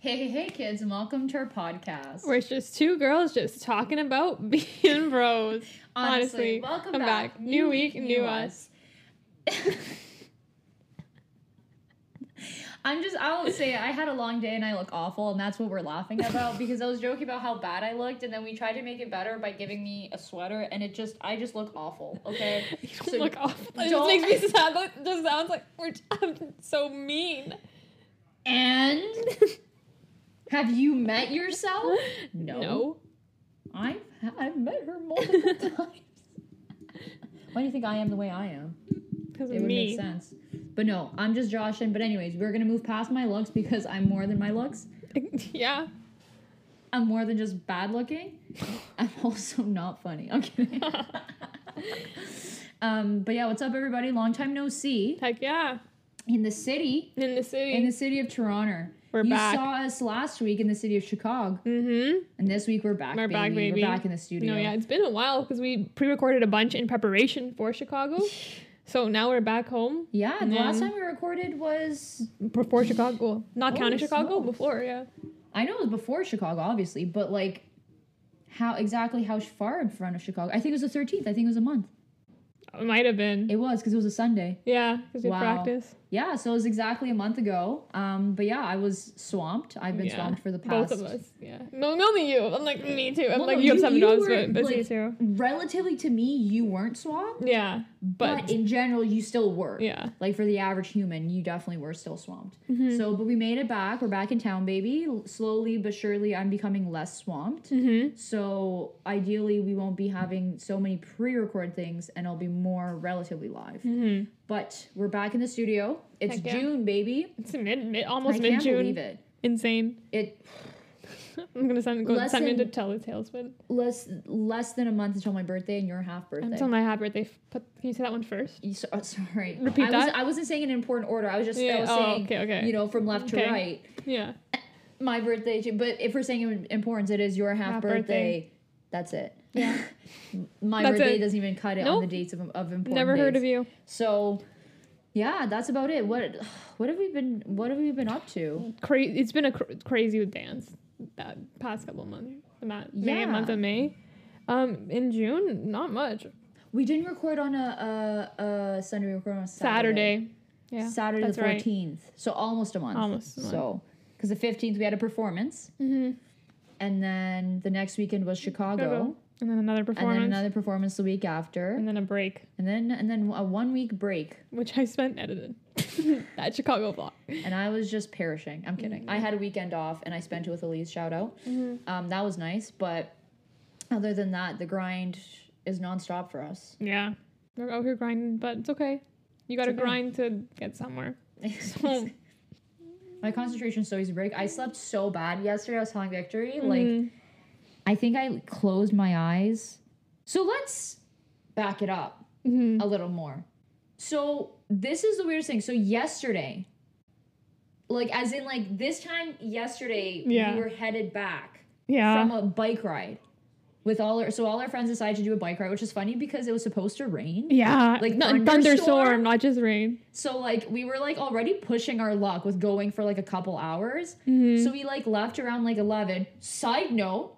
Hey, hey, hey, kids, and welcome to our podcast. Where it's just two girls just talking about being bros. Honestly, Honestly, welcome come back. back. New week, new us. I'm just, I'll say. I had a long day and I look awful, and that's what we're laughing about because I was joking about how bad I looked, and then we tried to make it better by giving me a sweater, and it just, I just look awful, okay? You don't So look awful. It don't- just makes me sad. It just sounds like we're I'm so mean. And have you met yourself? No. No. I've, I've met her multiple times. Why do you think I am the way I am? Because It of would me. make sense. But no, I'm just joshing. But anyways, we're gonna move past my looks because I'm more than my looks. yeah. I'm more than just bad looking. I'm also not funny. I'm kidding. um, but yeah, what's up, everybody? Long time no see Heck yeah. in the city, In the city. in the city of Toronto. We're you back. saw us last week in the city of Chicago, mm-hmm. and this week we're back. We're baby. back, baby. We're back in the studio. No, yeah, it's been a while because we pre-recorded a bunch in preparation for Chicago. so now we're back home Yeah, the last time we recorded was before Chicago. Not Holy counting Chicago, smokes. before, yeah. I know it was before Chicago, obviously, but like how exactly how far in front of Chicago? I think it was the 13th. I think it was a month. It might have been. It was because it was a Sunday. yeah, because we Wow. practice. Yeah, so it was exactly a month ago. Um, but yeah, I was swamped. I've been Yeah. swamped for the past Both of us, yeah. No, only you. I'm like me too. I'm Well, like no, you have you- seven you jobs, were, but busy like, too. Relatively to me, you weren't swamped, Yeah, but, but, in general, you still were. yeah. Like for the average human, you definitely were still swamped. Mm-hmm. So, but we made it back. We're back in town, baby. Slowly but surely, I'm becoming less swamped. Mm-hmm. So ideally, we won't be having so many pre-record things, and I'll be more relatively live. Mm-hmm. But we're back in the studio. It's Heck yeah. June, baby. It's mid, mid I almost can't mid believe June. it. Insane. It I'm gonna send go Less send me than- tell the tailspin. less less than a month until my birthday, and your half birthday. Until my happy birthday. Put, can you say that one first? You- oh, sorry. Repeat I Was, that? I wasn't saying in important order. I was just I Yeah. was Oh, saying, okay. Okay. you know, from left to right. yeah. My birthday, too. But if we're saying in importance, it is your half, Half birthday. birthday. That's it. Yeah. My That's birthday it. doesn't even cut it on Nope. the dates of, of important Never heard dates. of you. So, yeah, that's about it. What what have we been What have we been up to? Crazy. It's been a cr- crazy with dance that past couple months. The ma- May Yeah. month of May. Um, in June, not much. We didn't record on a a, a Sunday. We recorded on a Saturday. Saturday. Yeah. Saturday the right. fourteenth. So almost a month. Almost a month. So, because the fifteenth we had a performance, Mm-hmm. and then the next weekend was Chicago, Chicago. And then another performance. and then another performance the week after, and then a break, and then and then a one week break. which I spent edited. that Chicago vlog. And I was just perishing. I'm kidding. I had a weekend off, and I spent it with Elise. Shout out. Um, that was nice, but other than that, the grind is nonstop for us. Yeah. We're out here grinding, but it's okay. You gotta okay. grind to get somewhere. So, My concentration so easy to break. I slept so bad yesterday. I was telling Victory, like, mhm. I think I closed my eyes. So let's back it up Mhm. a little more. So this is the weirdest thing. So yesterday, like as in like this time yesterday, Yeah. we were headed back yeah. from a bike ride with all our so all our friends decided to do a bike ride, which is funny because it was supposed to rain. yeah. like thunderstorm? thunderstorm, not just rain. So like we were like already pushing our luck with going for like a couple hours. Mhm. So we like left around like 11. Side note,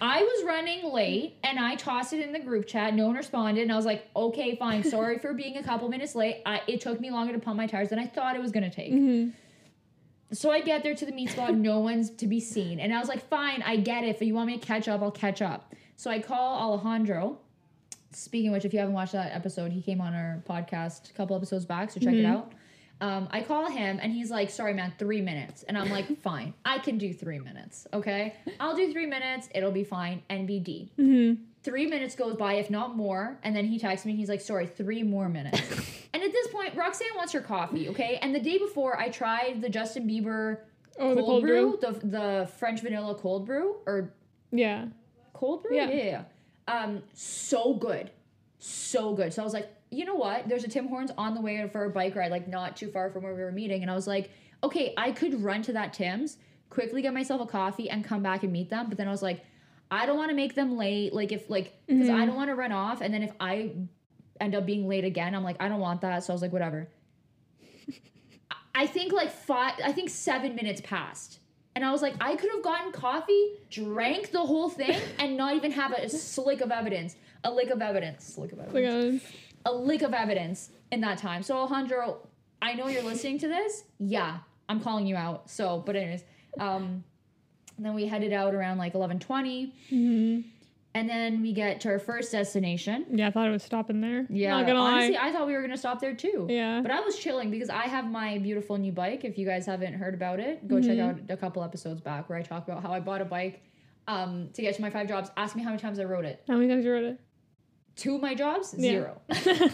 I was running late and I tossed it in the group chat. No one responded. And I was like, okay, fine. Sorry for being a couple minutes late. I, it took me longer to pump my tires than I thought it was going to take. Mhm. So I get there to the meet spot. No one's to be seen. And I was like, fine, I get it. If you want me to catch up, I'll catch up. So I call Alejandro. Speaking of which, if you haven't watched that episode, he came on our podcast a couple episodes back. So check it out. Um, I call him and he's like, sorry, man, three minutes. And I'm like, fine, I can do three minutes. Okay. I'll do three minutes. It'll be fine. NBD. Mhm. Three minutes goes by, if not more. And then he texts me. He's like, sorry, three more minutes. and at this point, Roxanne wants her coffee. Okay. And the day before, I tried the Justin Bieber Oh, the cold, brew, The, the French vanilla cold brew or Yeah. cold brew. Yeah. yeah, yeah. Um, so good, so good. So I was like, you know what? There's a Tim Hortons on the way for a bike ride, like not too far from where we were meeting, and I was like, okay, I could run to that Tim's, quickly get myself a coffee, and come back and meet them. But then I was like, I don't want to make them late. Like if like because I don't want to run off, and then if I end up being late again, I'm like, I don't want that. So I was like, whatever. I think like five, I think seven minutes passed. And I was like, I could have gotten coffee, drank the whole thing, and not even have a slick of evidence. A lick of evidence. Slick of evidence. A lick of evidence in that time. So Alejandro, I know you're listening to this. Yeah, I'm calling you out. So, but anyways, um, then we headed out around like 11:20, mhm. and then we get to our first destination. Yeah, I thought it was stopping there. Yeah, Not gonna honestly, lie. I thought we were gonna stop there too. Yeah. But I was chilling because I have my beautiful new bike. If you guys haven't heard about it, go check out a couple episodes back where I talk about how I bought a bike um, to get to my five jobs. Ask me how many times I rode it. How many times you wrote it? Two of my jobs, Yeah. zero.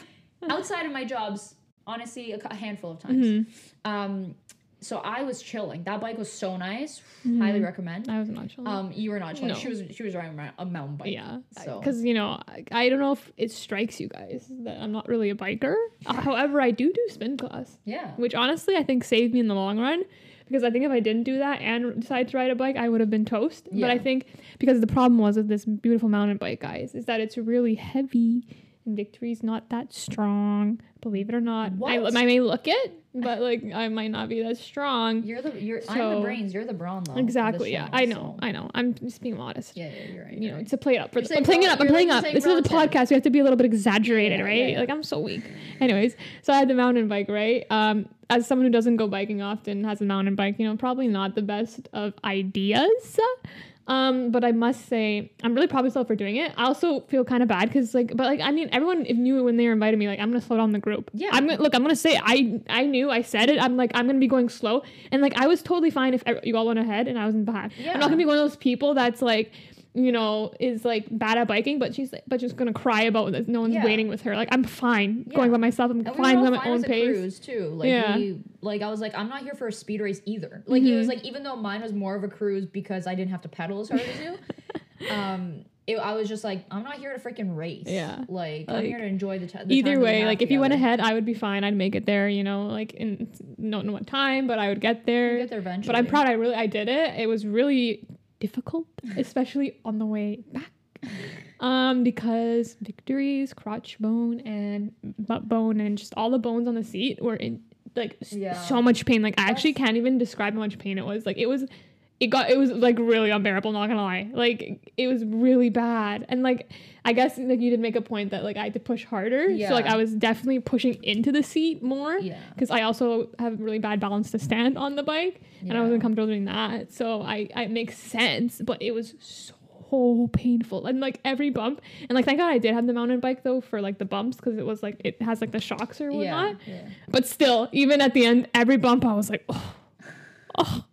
Outside of my jobs, honestly, a, handful of times. Mhm. Um, so I was chilling. That bike was so nice. Mm-hmm. Highly recommend. I was not chilling. Um, you were not chilling. No. She was. She was riding a mountain bike. yeah, So because you know, I, I don't know if it strikes you guys that I'm not really a biker. However, I do do spin class, yeah. which honestly I think saved me in the long run. Because I think if I didn't do that and decide to ride a bike, I would have been toast. But I think because the problem was with this beautiful mountain bike, guys, is that it's really heavy and Victory's not that strong. Believe it or not, I, I may look it, but like I might not be that strong. You're the. You're. I'm the brains. You're the brawn though. Exactly. Yeah, channel, I know. so- I know. I'm just being modest. Yeah, yeah, you're right. You you're know, right. to play it up for the, I'm playing it up. I'm playing like up. This is a podcast. We have to be a little bit exaggerated, Yeah, right? yeah. Like I'm so weak. Anyways, so I had the mountain bike, right? Um, as someone who doesn't go biking often, has a mountain bike, you know, probably not the best of ideas. Um, but I must say, I'm really proud of myself for doing it. I also feel kind of bad because, like, but like, I mean, everyone knew it when they were invited me, like, I'm gonna slow down the group. Yeah. I'm gonna look. I'm gonna say, I I knew, I said it. I'm like, I'm gonna be going slow, and like, I was totally fine if you all went ahead and I was in the back. I'm not gonna be one of those people that's like, you know, is like bad at biking, but she's but just gonna cry about that no one's Yeah. waiting with her. Like, I'm fine Yeah. going by myself. I'm And we fine all going my fine own as a pace. cruise too. Like Yeah. we, like I was like, I'm not here for a speed race either. Like it Mm-hmm. was like, even though mine was more of a cruise because I didn't have to pedal as hard as you. um, it, I was just like, I'm not here to freaking race. Yeah. Like, I'm Like, here to enjoy the, t- the Either time we way, have like if you went together. ahead, I would be fine. I'd make it there. You know, like in don't know what time, but I would get there. You get there eventually. But I'm proud. I really I did it. It was really difficult, especially on the way back. Um, because Victory's crotch bone and butt bone and just all the bones on the seat were in like Yeah. so much pain. Like I actually can't even describe how much pain it was. Like it was it got it was like really unbearable, not gonna lie. Like it was really bad. And like I guess like you did make a point that like I had to push harder. yeah. So like I was definitely pushing into the seat more Yeah. because I also have really bad balance to stand on the bike, and I wasn't comfortable doing that. So I, I it makes sense, but it was so painful and like every bump, and like thank God I did have the mountain bike though for like the bumps because it was like it has like the shocks or whatnot. Yeah. yeah. But still, even at the end, every bump I was like, oh, oh,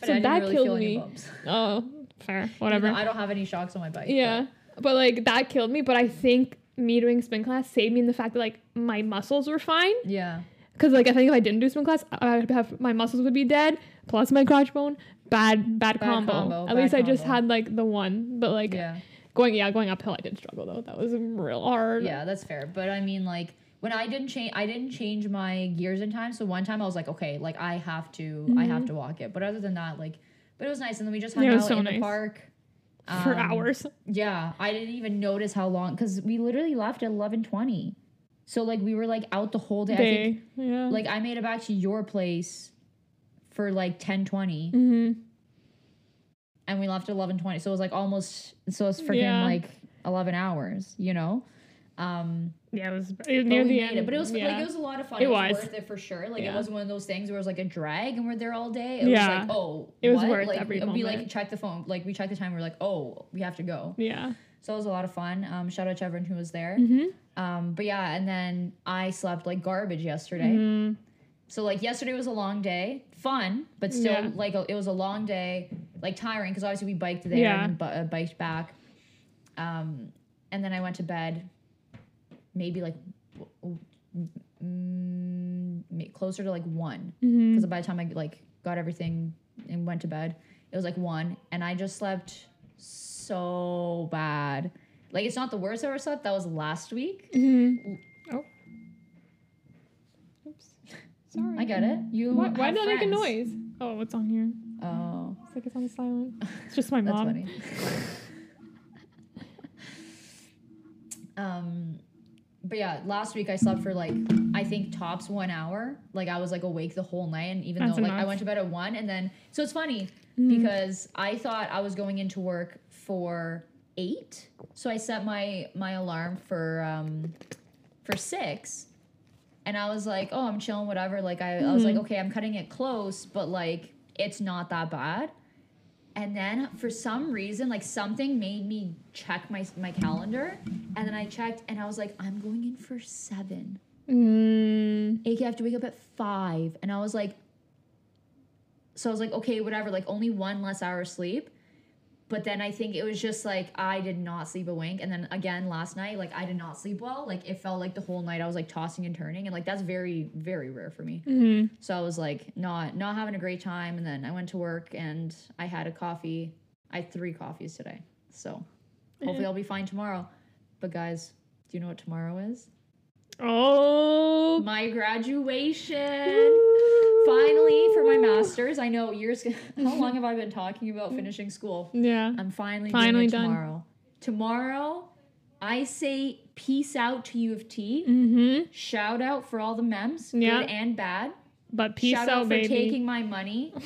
But So I didn't that really killed feel any me. bumps. oh, fair, whatever. I don't have any shocks on my bike. Yeah. But like that killed me. But I think me doing spin class saved me in the fact that like my muscles were fine. Yeah. Because like I think if I didn't do spin class, I would have my muscles would be dead, plus my crotch bone. Bad, bad, Bad combo. combo, At bad least I just had like the one, but like Yeah. going yeah going uphill, I did struggle though. That was real hard. Yeah, that's fair. But I mean, like when I didn't change, I didn't change my gears in time. So one time I was like, okay, like I have to, I have to walk it. But other than that, like, but it was nice. And then we just hung Mm-hmm. Yeah, it was out so in nice. the park for Um, hours. Yeah, I didn't even notice how long because we literally left at eleven twenty. So like we were like out the whole day. I think Yeah. like I made it back to your place for like ten twenty, hmm and we left at eleven twenty. So it was like almost so it's freaking Yeah. like eleven hours, you know. Um, Yeah, it was, it was near the end. it. But it was yeah. like it was a lot of fun. It It, was, was. worth it for sure. Like Yeah. it wasn't one of those things where it was like a drag and we're there all day. It Yeah. was like oh, It was what? worth like, every We like checked the phone. Like we checked the time. We are like oh, we have to go. yeah. So it was a lot of fun. Um, shout out to everyone who was there. Mm-hmm. Um, but yeah, and then I slept like garbage yesterday. Mm-hmm. So like yesterday was a long day, fun, but still Yeah. like it was a long day, like tiring because obviously we biked there and bu- uh, biked back. Um, and then I went to bed, maybe like w- w- mm, closer to like one Mm-hmm. because by the time I like got everything and went to bed, it was like one, and I just slept so bad. Like it's not the worst I ever slept. That was last week. Mm-hmm. Oh. Oops. Sorry. I get it. You Why, why did that make a noise? Oh, what's on here? Oh, It's like it's on silent. It's just my that's mom. funny. um, but yeah, last week I slept for like I think tops one hour. Like I was like awake the whole night, and even That's though like I went to bed at one, and then so it's funny. because I thought I was going into work for eight. So I set my my alarm for um for six. And I was like, oh, I'm chilling, whatever. Like I, I was like, okay, I'm cutting it close, but like it's not that bad. And then for some reason, like something made me check my my calendar, and then I checked, and I was like, I'm going in for seven. Mm, AK, I have to wake up at five. And I was like, so I was like, okay, whatever, like only one less hour of sleep. But then I think it was just like I did not sleep a wink. And then again last night, like I did not sleep well. Like it felt like the whole night I was like tossing and turning. And like that's very, very rare for me. mhm. So I was like not not having a great time. And then I went to work and I had a coffee. I had three coffees today. So hopefully I'll be fine tomorrow. But guys, do you know what tomorrow is? Oh. My graduation. Finally, for my master's. I know years. How long have I been talking about finishing school? Yeah. I'm finally Finally doing it done. tomorrow. Tomorrow, I say peace out to U of T. Mm-hmm. Shout out for all the memes, Yeah. good and bad. But peace Shout out, out for baby. taking my money.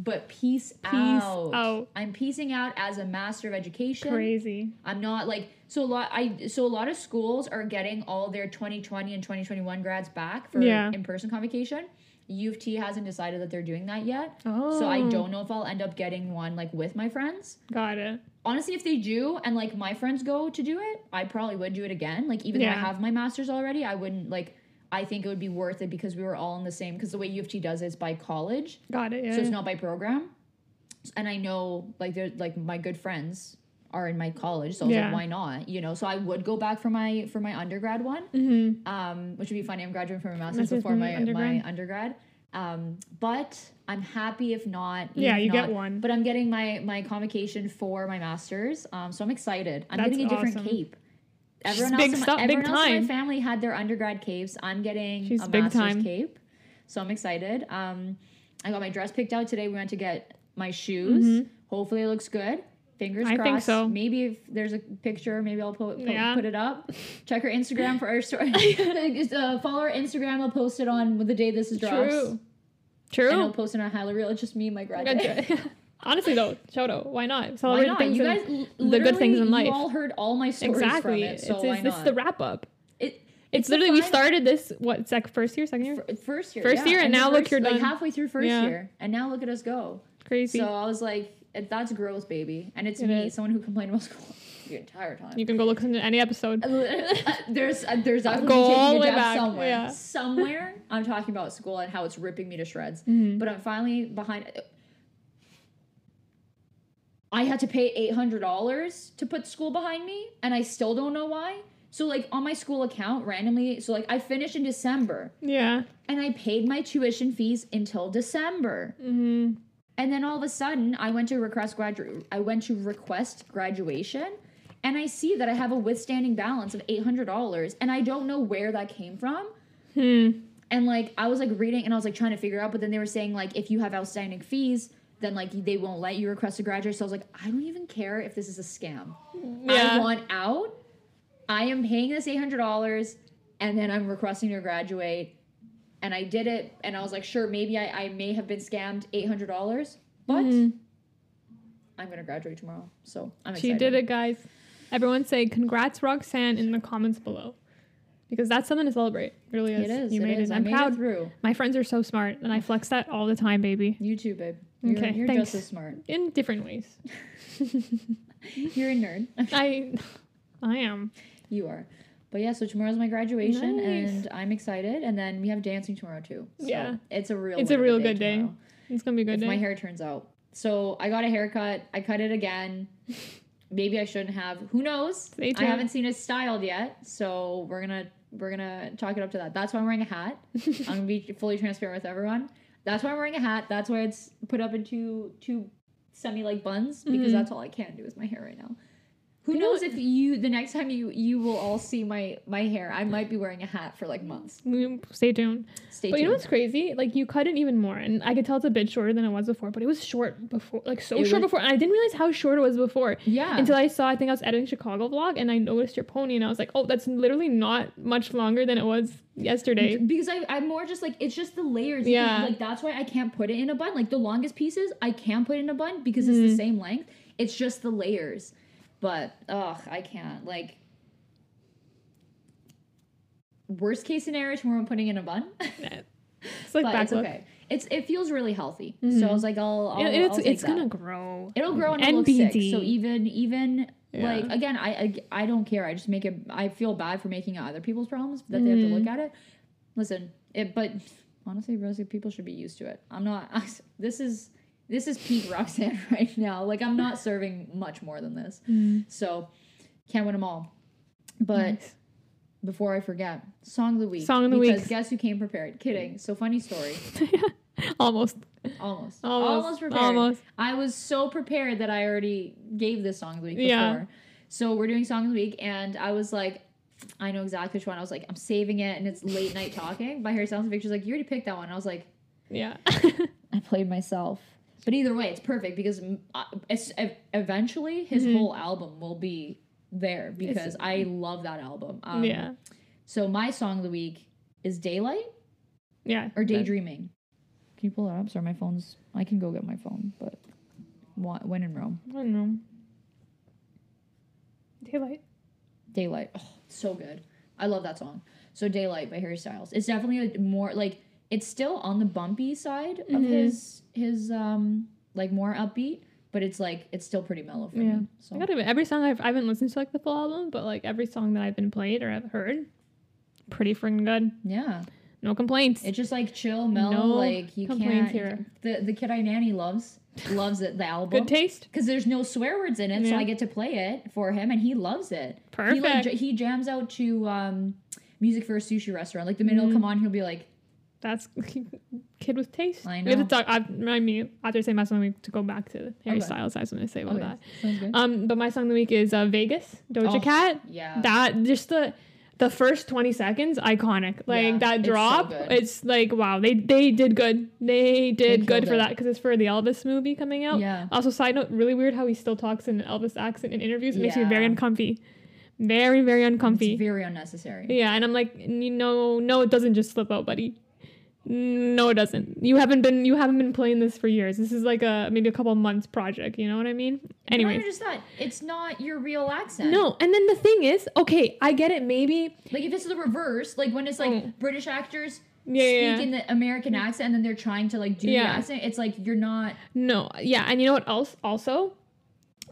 But peace, peace out. out. I'm piecing out as a master of education. Crazy. I'm not like so a lot I so a lot of schools are getting all their 2020 and 2021 grads back for Yeah. in-person convocation. U of T hasn't decided that they're doing that yet. Oh. So I oh. don't know if I'll end up getting one like with my friends. Got it. Honestly, if they do and like my friends go to do it, I probably would do it again. Like even though I have my masters already, I wouldn't like I think it would be worth it because we were all in the same because the way U of T does it is by college. Got it. Yeah. So it's not by program. And I know like they're like my good friends are in my college, so I was Yeah. like, why not? You know, so I would go back for my for my undergrad one, mm-hmm. um, which would be funny. I'm graduating from my master's Master's before my undergrad. my undergrad. Um, but I'm happy if not. Yeah, if you get one. But I'm getting my my convocation for my masters. Um, so I'm excited. I'm That's getting a different awesome. cape. She's Everyone big else, in my, stuff- everyone else in my family had their undergrad capes. I'm getting She's a master's time. cape, so I'm excited. Um, I got my dress picked out today. We went to get my shoes. Hopefully, it looks good. Fingers. I crossed. think so. Maybe if there's a picture, maybe I'll put put, Yeah. put it up. Check her Instagram for our story. uh, follow her Instagram. I'll post it on the day this is drops. True. True. And I'll post it on highlight reel. It's just me and my grad. day. Good. Honestly, though, Shoto, why not? Why Celebrate not? things You guys, the good things in life. You all heard all my stories exactly. from it, so it's, why it's, this not? is the wrap up. It, It's, the literally we started this what sec first year, second year, F- first year. First yeah. year, and the now look, first- you're like halfway through first Yeah. year, and now look at us go. crazy. So I was like, it- that's growth, baby, and it's It me, is. someone who complained about school the entire time. you can go listen to any episode. Uh, there's uh, there's definitely Go taking all a the way back, somewhere. yeah. Somewhere I'm talking about school and how it's ripping me to shreds. Mhm. But I'm finally behind. I had to pay eight hundred dollars to put school behind me, and I still don't know why. So like on my school account randomly, so like I finished in December, Yeah. and I paid my tuition fees until December. And then all of a sudden, I went to request gradu- I went to request graduation, and I see that I have a withstanding balance of eight hundred dollars, and I don't know where that came from. Hmm. And like I was like reading, and I was like trying to figure out, but then they were saying like if you have outstanding fees, then like they won't let you request a graduate. So I was like, I don't even care if this is a scam. Yeah. I want out. I am paying this eight hundred dollars, and then I'm requesting to graduate. And I did it, and I was like, sure, maybe I, I may have been scammed eight hundred dollars, but Mhm. I'm gonna graduate tomorrow, so I'm excited. She excited. did it, guys. Everyone say congrats, Roxanne, in the comments below. Because that's something to celebrate. It really is. It is. You it made is. it. I'm made proud. it through. My friends are so smart, and I flex that all the time, baby. You too, babe. You're, Okay, you're thanks. just as smart. In different ways. You're a nerd. I, I am. You are. But yeah, so tomorrow's my graduation, Nice. and I'm excited. And then we have dancing tomorrow too. So Yeah. it's a real. It's a real good day. tomorrow. It's gonna be a good if day. my hair turns out. So I got a haircut. I cut it again. Maybe I shouldn't have. Who knows? I haven't seen it styled yet, so we're gonna we're gonna chalk it up to that. That's why I'm wearing a hat. I'm gonna be fully transparent with everyone. That's why I'm wearing a hat. That's why it's put up into two semi like buns because Mhm. that's all I can do with my hair right now. Who You knows what- if you the next time you you will all see my my hair, I might be wearing a hat for like months. Mm, Stay tuned. Stay tuned. But tuned. you know what's crazy? Like you cut it even more, and I could tell it's a bit shorter than it was before. But it was short before, like so It short was- before, and I didn't realize how short it was before. yeah. Until I saw, I think I was editing Chicago vlog, and I noticed your pony, and I was like, oh, that's literally not much longer than it was yesterday. because I, I'm more just like it's just the layers. Yeah. like that's why I can't put it in a bun. Like the longest pieces, I can put in a bun because it's the Mhm. same length. It's just the layers. But ugh, I can't. Like worst case scenario tomorrow I'm putting in a bun. It's like but back it's look. okay. It's it feels really healthy. So Mhm. I was like, I'll, I'll, It- it's I'll it's that. gonna grow. It'll grow and it'll look sick. So even even Yeah. like again, I, I I don't care. I just make it. I feel bad for making other people's problems that they have to look at it. Listen, it. But honestly, Rosie, people should be used to it. I'm not. this is this is peak Roxanne right now. Like I'm not serving much more than this. Mm. So can't win them all. But Nice. before I forget, song of the week. Song of the week. because guess who came prepared? Kidding. So funny story. almost, Almost. almost, Almost prepared. almost. I was so prepared that I already gave this song of the week before. Yeah. So we're doing song of the week, and I was like, I know exactly which one. I was like, I'm saving it, and it's late night talking by Harry Styles and Victor's like, you already picked that one. I was like, Yeah. I played myself. But either way, it's perfect because mm, it's, eventually his Mhm. whole album will be there because I love that album. Um, yeah. So my song of the week is Daylight Yeah. or Daydreaming. Can you pull it up? Sorry, my phone's. I can go get my phone, but when in Rome. I don't know. Daylight. Daylight. Oh, so good. I love that song. So Daylight by Harry Styles. It's definitely a more like it's still on the bumpy side of Mhm. his his um like more upbeat, but it's like it's still pretty mellow for Yeah. me. So I gotta admit, every song I've I haven't listened to like the full album, but like every song that I've been played or I've heard, pretty freaking good. yeah, No complaints. it's just like chill, mellow. No like you complaints can't. here. The the kid I nanny loves loves it. The album. Good taste. because there's no swear words in it, so I get to play it for him, and he loves it. He like Perfect. j- he jams out to um, music for a sushi restaurant. Like the minute Mm. it'll come on, he'll be like, That's kid with taste. I We have to talk. I, remind me after saying my song of the week to go back to Harry Okay. Styles. I was going to say about okay, that. Um, but my song of the week is uh, Vegas Doja Oh, Cat. yeah, That just the the first 20 seconds iconic like Yeah, that it's so drop it's like wow they they did good they did good for it. that because it's for the elvis movie coming out yeah. also side note really weird how he still talks in an elvis accent in interviews it makes me very Yeah. uncomfy very very uncomfy It's very unnecessary. yeah and i'm like you know no it doesn't just slip out buddy no it doesn't you haven't been you haven't been playing this for years this is like a maybe a couple months project you know what i mean Anyway, just that it's not your real accent. no and then the thing is okay i get it maybe like if it's the reverse, like when it's like Mm. British actors yeah, speak yeah. in the American accent and then they're trying to like do Yeah. the accent, it's like you're not. No, yeah, and you know what else also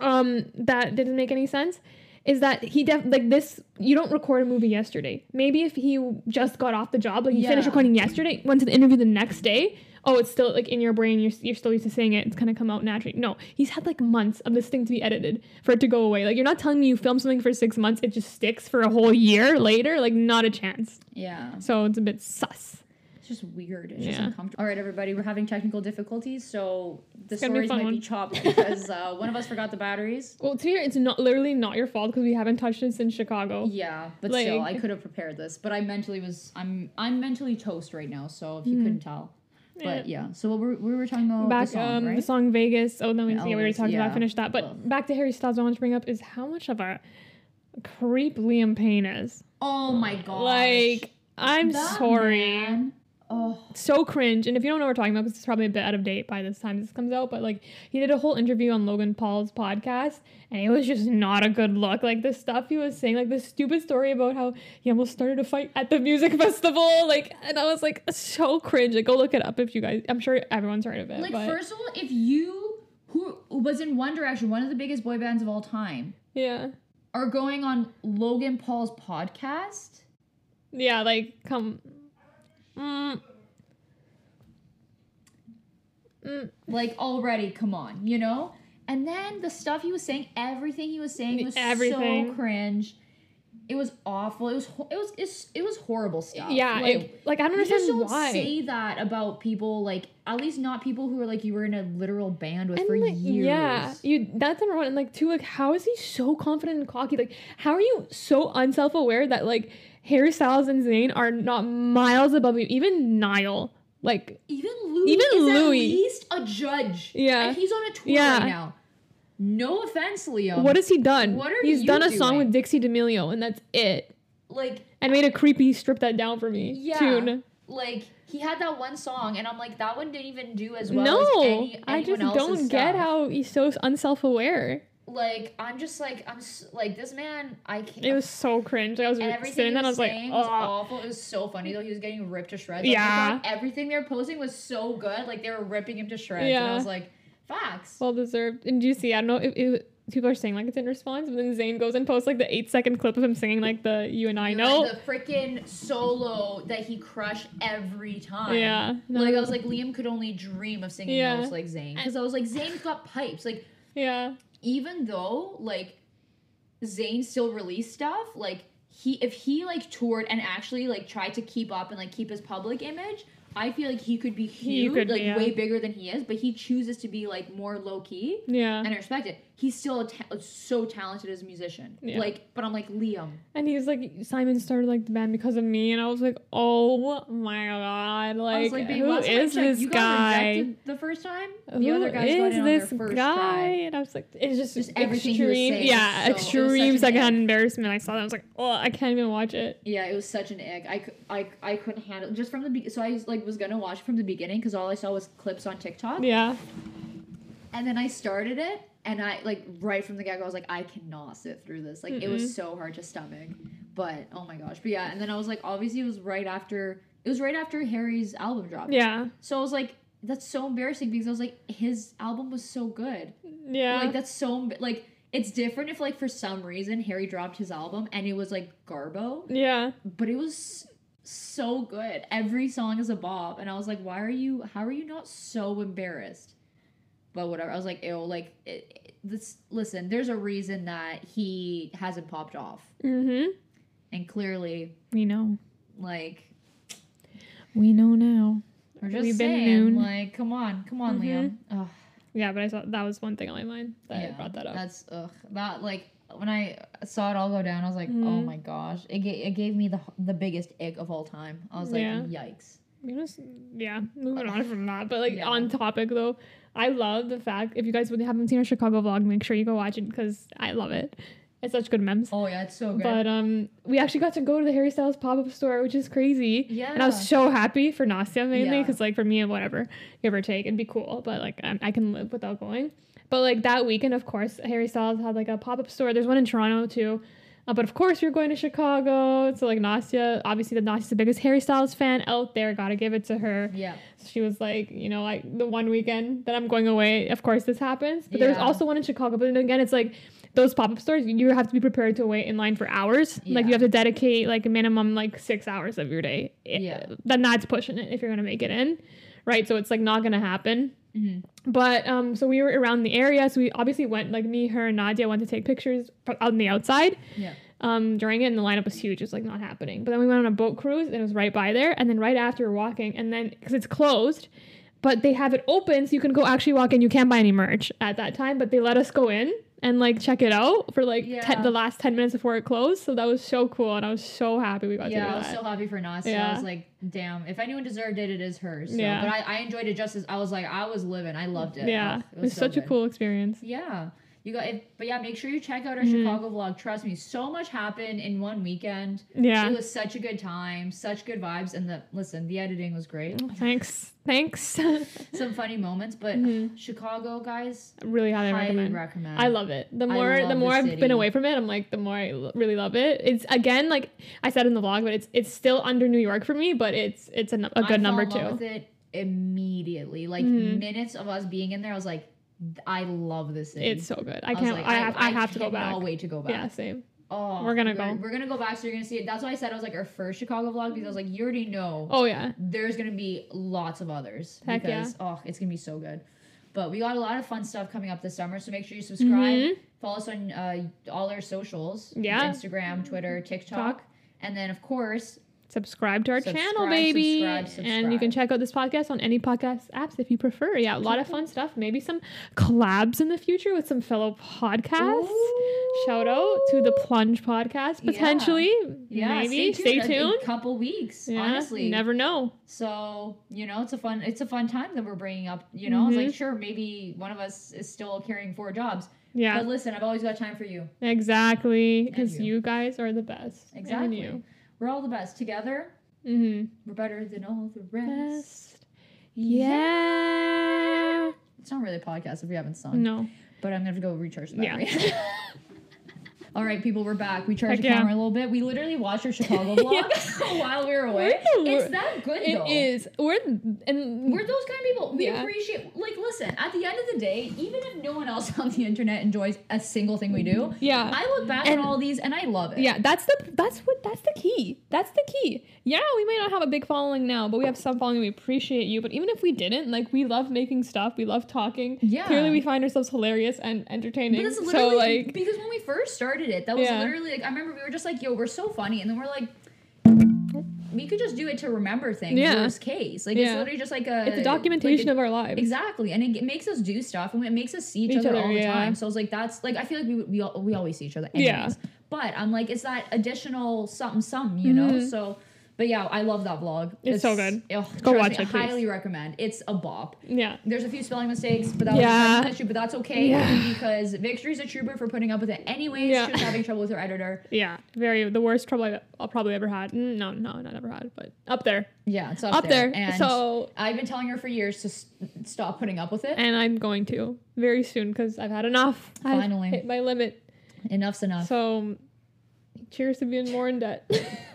um that didn't make any sense is that he def like this you don't record a movie yesterday. Maybe if he just got off the job, like he finished recording yesterday, went to the interview the next day, oh, it's still like in your brain, you're you're still used to saying it, it's gonna come out naturally. No, he's had like months of this thing to be edited for it to go away. Like you're not telling me you film something for six months, it just sticks for a whole year later, like not a chance. Yeah, So it's a bit sus. It's just weird. It's just Yeah. uncomfortable. All right, everybody, we're having technical difficulties, so the It's gonna be stories might be chopped because uh, one of us forgot the batteries. Well, to be fair, it's not literally not your fault because we haven't touched it since Chicago. Yeah, but still, I could have prepared this. But I mentally was, I'm, I'm mentally toast right now. So if you Mhm. couldn't tell, but yeah. So what were, we were talking about back the song, um right? the song Vegas. Oh no, we, Yeah, yeah, we already talked yeah. about finished that. But Well. back to Harry Styles, I want to bring up is how much of a creep Liam Payne is. oh my god! Like I'm sorry, Oh, so cringe. And if you don't know what we're talking about, because it's probably a bit out of date by this time this comes out, but like he did a whole interview on Logan Paul's podcast, and it was just not a good look. Like the stuff he was saying, like the stupid story about how he almost started a fight at the music festival, like, and I was like so cringe. Like go look it up if you guys. I'm sure everyone's heard of it. like but first of all, if you who was in One Direction, one of the biggest boy bands of all time, yeah. are going on Logan Paul's podcast, Yeah, like come. Mm. Mm. like already, come on, you know. And then the stuff he was saying, everything he was saying was so cringe. It was awful. It was ho- it was it's, it was horrible stuff. Yeah, like, it, like I don't you just understand don't why. say that about people. Like at least not people who are like you were in a literal band with and for like, years. yeah, you that's number one. And like two, like how is he so confident and cocky? Like how are you so unself aware that like Harry Styles and Zayn are not miles above you? Even Niall, like Even Louis Even is Louis. at least a judge. Yeah. and he's on a tour Yeah. right now. No offense, Leo. what has he done? what are He's done a song with Dixie D'Amelio, and that's it. like? And made a creepy strip that down for me Yeah, tune. like he had that one song, and I'm like, that one didn't even do as well. no, as any, I just don't get how he's so unself aware. Like I'm just like I'm s- like this man. I can't. It was so cringe. I was and everything sitting he there and I was like, saying was oh, awful. It was so funny though. He was getting ripped to shreds. Like, Yeah. Thought everything they were posting was so good. Like they were ripping him to shreds. And Yeah. I was like, facts. well deserved. And do you see? I don't know if it, people are saying like it's in response, but then Zayn goes and posts like the eight second clip of him singing like the "You and I You Know." The freaking solo that he crushed every time. Yeah. No. Like I was like Liam could only dream of singing Yeah. notes like Zayn because I was like Zayn's got pipes. Like yeah, even though like Zayn still released stuff, like he if he like toured and actually like tried to keep up and like keep his public image, I feel like he could be huge, could be, like yeah. way bigger than he is, but he chooses to be like more low key. yeah. And I respect it. He's still a ta- so talented as a musician. Yeah. Like, but I'm like Liam. And he's like, Simon started like the band because of me, and I was like, oh my god, like, was like, babe, who last is checked, this you guy? rejected the first time. The Who other guys got is in on this their first guy? try. And I was like, it's just, Just everything extreme, saying yeah, so- it was such extreme an secondhand ick. embarrassment. I saw that, I was like, oh, I can't even watch it. Yeah, it was such an egg. I, cou- I, I couldn't handle just from the be- so I like was gonna watch from the beginning because all I saw was clips on TikTok. Yeah, And then I started it, and I like right from the get go, I was like, I cannot sit through this. Like it Mm-mm. was so hard to stomach. But oh my gosh, but yeah. And then I was like, obviously, it was right after it was right after Harry's album dropped. yeah, So I was like, that's so embarrassing because I was like, his album was so good. yeah. Like that's so like it's different if like for some reason Harry dropped his album and it was like Garbo, yeah, but it was so good. Every song is a bob. and I was like, why are you? How are you not so embarrassed? But whatever. I was like, ew. Like it, it- this. Listen, there's a reason that he hasn't popped off, mm-hmm. and clearly, We know. like We know now. we're just We've been noon. like, come on, come on, Mhm. Liam. Ugh, Yeah, but I thought that was one thing on my mind that I brought that up. That's ugh. That like when I saw it all go down, I was like, oh Mhm. my gosh. It ga- it gave me the the biggest ick of all time. I was like, Yeah. yikes. You know, yeah, moving on from that. But like Yeah. on topic though, I love the fact if you guys haven't seen our Chicago vlog, make sure you go watch it because I love it. It's such good memes. Oh yeah, it's so good. But um, we actually got to go to the Harry Styles pop up store, which is crazy. yeah. And I was so happy for Nastia mainly Yeah. because like for me and whatever, give or take, it'd be cool. But like I, I can live without going. But like that weekend, of course, Harry Styles had like a pop up store. There's one in Toronto too. Uh, but of course, we are going to Chicago. So like Nastia, obviously, the Nastia's the biggest Harry Styles fan out there. Gotta give it to her. yeah. So she was like, you know, like the one weekend that I'm going away, of course this happens. But there's also one in Chicago. But then again, it's like those pop up stores, you have to be prepared to wait in line for hours. Like you have to dedicate like a minimum like six hours of your day. Yeah. Then that's pushing it if you're gonna make it in. Right. So it's like not gonna happen. Mhm. But um, so we were around the area, so we obviously went like me, her, and Nadia went to take pictures on the outside. Yeah. Um, during it, and the lineup was huge. It's like not happening. But then we went on a boat cruise, and it was right by there. And then right after, walking, and then because it's closed, but they have it open, so you can go actually walk in. You can't buy any merch at that time, but they let us go in and like check it out for like Yeah. ten, the last ten minutes before it closed. So that was so cool, and I was so happy we got Yeah, to I was that. so happy for Nastia. I was like, damn, if anyone deserved it, it is hers. So, Yeah. But I, I enjoyed it just as I was like, I was living. I loved it. yeah, it was, so such a cool experience. Yeah. You got it, but yeah, make sure you check out our Mhm. Chicago vlog. Trust me, so much happened in one weekend. Yeah. It was such a good time, such good vibes, and the listen, the editing was great. Thanks. Thanks. Some funny moments, but Mhm. Chicago guys, really highly, highly recommend. recommend. I love it. The more the the more I've city. been away from it, I'm like the more I l- really love it. It's again like I said in the vlog, but it's it's still under New York for me, but it's it's a good fell number love. With it immediately, like Mhm. minutes of us being in there, I was like, I love this city. It's so good. I was can't. like, I have. I, have to go back. cannot wait to go back. Yeah, same. Oh, We're gonna go. We're gonna go back, so you're gonna see it. That's why I said I was like our first Chicago vlog because I was like, you already know Oh yeah. there's gonna be lots of others Heck yeah. because oh, it's gonna be so good. But we got a lot of fun stuff coming up this summer, so make sure you subscribe. Mhm. Follow us on uh, all our socials. Yeah. Instagram, Twitter, TikTok. Talk. And then, of course, subscribe to our channel, baby. subscribe, And you can check out this podcast on any podcast apps if you prefer. Yeah, a lot of fun stuff. Maybe some collabs in the future with some fellow podcasts. Shout out to the Plunge podcast potentially. yeah, Maybe stay tuned. tuned. A, a couple weeks, Yeah, honestly. you never know. So you know, it's a fun, it's a fun time that we're bringing up. You know, it's Mhm. like sure, maybe one of us is still carrying four jobs, Yeah, but listen, I've always got time for you. exactly. Because you. you. guys are the best. Exactly. We're all the best together. Mm-hmm. We're better than all the rest. Best. Yeah. It's not really a podcast if we haven't sung, No. but I'm gonna have to go recharge the Yeah. All right, people, we're back. We charged Heck the yeah. camera a little bit. We literally watched your Chicago vlog while we were away. We're- It's that good It though. is. We're and We're those kind of people. We Yeah. appreciate, like, listen, at the end of the day, even if no one else on the internet enjoys a single thing we do, yeah. I look back And- on all these and I love it. Yeah, that's the that's what that's the key. That's the key. Yeah, we may not have a big following now, but we have some following. We appreciate you. But even if we didn't, like we love making stuff. We love talking. Yeah. Clearly, we find ourselves hilarious and entertaining. So like, because when we first started it, that was Yeah. literally like I remember we were just like, "Yo, we're so funny," and then we're like, we could just do it to remember things. Yeah. Worst case, like it's literally just like a it's a documentation like, of our lives. Exactly, and it g- makes us do stuff, and it makes us see each, Each other, other, all the yeah. time. So it's like that's like I feel like we we we always see each other. Yeah. But I'm like, it's that additional something something, you know. Mhm. So, but yeah, I love that vlog. It's so good. oh, Go watch me, it, please. I highly recommend. It's a bop. Yeah. There's a few spelling mistakes, but that was Yeah. an issue. But that's okay Yeah. because Victory's a trooper for putting up with it. Anyways, Yeah. she was having trouble with her editor. Yeah. Very the worst trouble I've, I'll probably ever had. Mm, No, no, not ever had, but up there, Yeah, it's up, up there. And so I've been telling her for years to s- stop putting up with it. and I'm going to very soon because I've had enough. I've Finally. hit my limit. Enough's enough. So, cheers to being more in debt.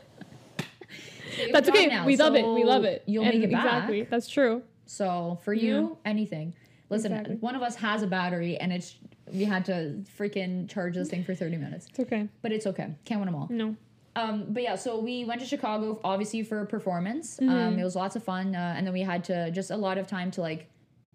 You've okay. now, we love it. We love it. You'll And make it back. Exactly. That's true. So for you, anything. Listen, Exactly. one of us has a battery, and it's we had to freaking charge this thing for thirty minutes, It's okay. but it's okay. Can't win them all. No. Um, but yeah, so we went to Chicago obviously for a performance. Mm-hmm. Um, it was lots of fun, uh, and then we had to just a lot of time to like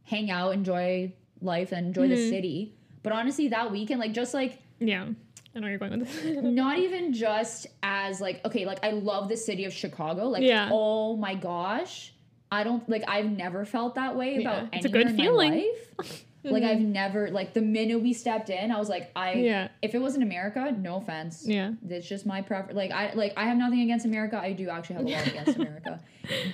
hang out, enjoy life, and enjoy the Mhm. city. But honestly, that weekend, like just like Yeah. I know you're going with this. not even just as like okay, like I love the city of Chicago. Like Yeah. oh my gosh, I don't like I've never felt that way Yeah, about it's a good feeling. life. Like I've never like the minute we stepped in, I was like I Yeah. if it was in America, no offense. Yeah. It's just my preference. Like I like I have nothing against America. I do actually have a lot against America,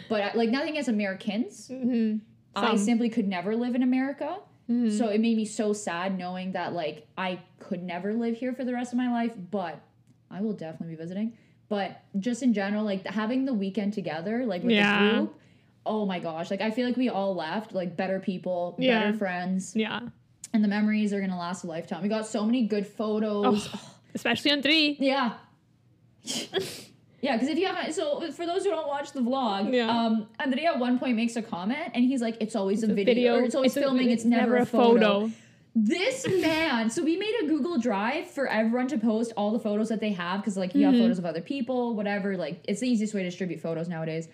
but I, like nothing against Americans. Mm-hmm. I simply could never live in America. Mhm. So it made me so sad knowing that like I could never live here for the rest of my life, but I will definitely be visiting. But just in general, like having the weekend together, like with Yeah. the group, oh my gosh, like I feel like we all left like better people, Yeah. better friends, Yeah. and the memories are gonna last a lifetime. We got so many good photos. Oh, especially on three. Yeah. yeah, because if you haven't, so for those who don't watch the vlog, Yeah. um, Andrea at one point makes a comment and he's like, "It's always a It's a video, or it's always a- filming. It's, never, a photo." This man, so we made a Google Drive for everyone to post all the photos that they have because, like, you Mm-hmm. have photos of other people, whatever. Like, it's the easiest way to distribute photos nowadays.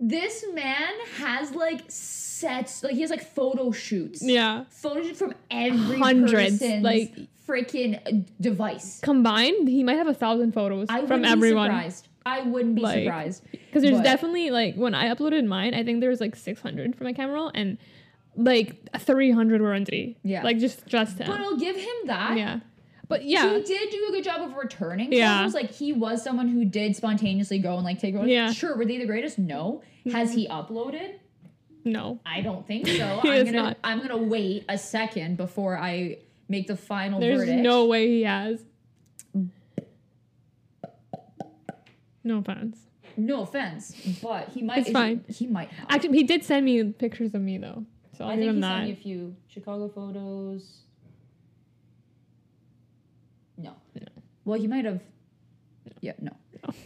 This man has like sets, like he has like photo shoots, Yeah. photo shoots from every Hundreds, like- freaking device. Combined, he might have a thousand photos I from wouldn't everyone. Be surprised. I wouldn't be Like, surprised. Because there's But- definitely like when I uploaded mine, I think there was like 600 for my camera roll, and like 300 were on three. Yeah. Like just just him. But I'll give him that. yeah. But yeah. He did do a good job of returning Yeah. photos. Like he was someone who did spontaneously go and like take photos. Yeah. Sure, were they the greatest? No. Has he uploaded? No. I don't think so. He I'm is gonna not. I'm gonna wait a second before I make the final verdict. There's verdict. no way he has. No offense. no offense, but he might It's fine. He, might have. Actually, he did send me pictures of me though, so I'll I give think him he that. sent me a few Chicago photos. No. Well, he might have. Yeah, no.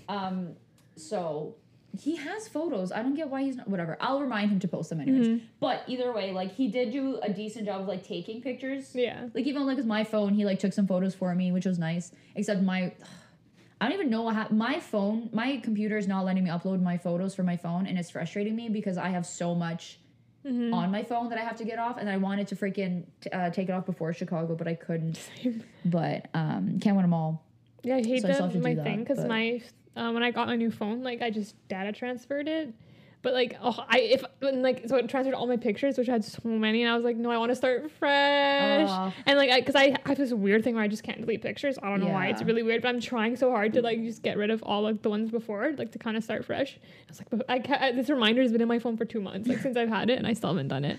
Um, so he has photos. I don't get why he's not. Whatever. I'll remind him to post them anyways. Mhm. But either way, like he did do a decent job of like taking pictures. Yeah. Like even like with my phone, he like took some photos for me, which was nice. Except my. I don't even know what my phone, my computer is not letting me upload my photos for my phone, and it's frustrating me because I have so much Mhm. on my phone that I have to get off, and I wanted to freaking t- uh, take it off before Chicago, but I couldn't. Same. But um, can't win them all. Yeah, I hate So I that have my thing because my uh, when I got my new phone, like I just data transferred it. But like, oh, I if when, like so it transferred all my pictures, which I had so many, and I was like, no, I want to start fresh. Aw. and like, I because I have this weird thing where I just can't delete pictures. I don't know why. It's really weird, but I'm trying so hard to like just get rid of all like the ones before, like to kind of start fresh. I was like, but I can't, this reminder has been in my phone for two months, like since I've had it, and I still haven't done it.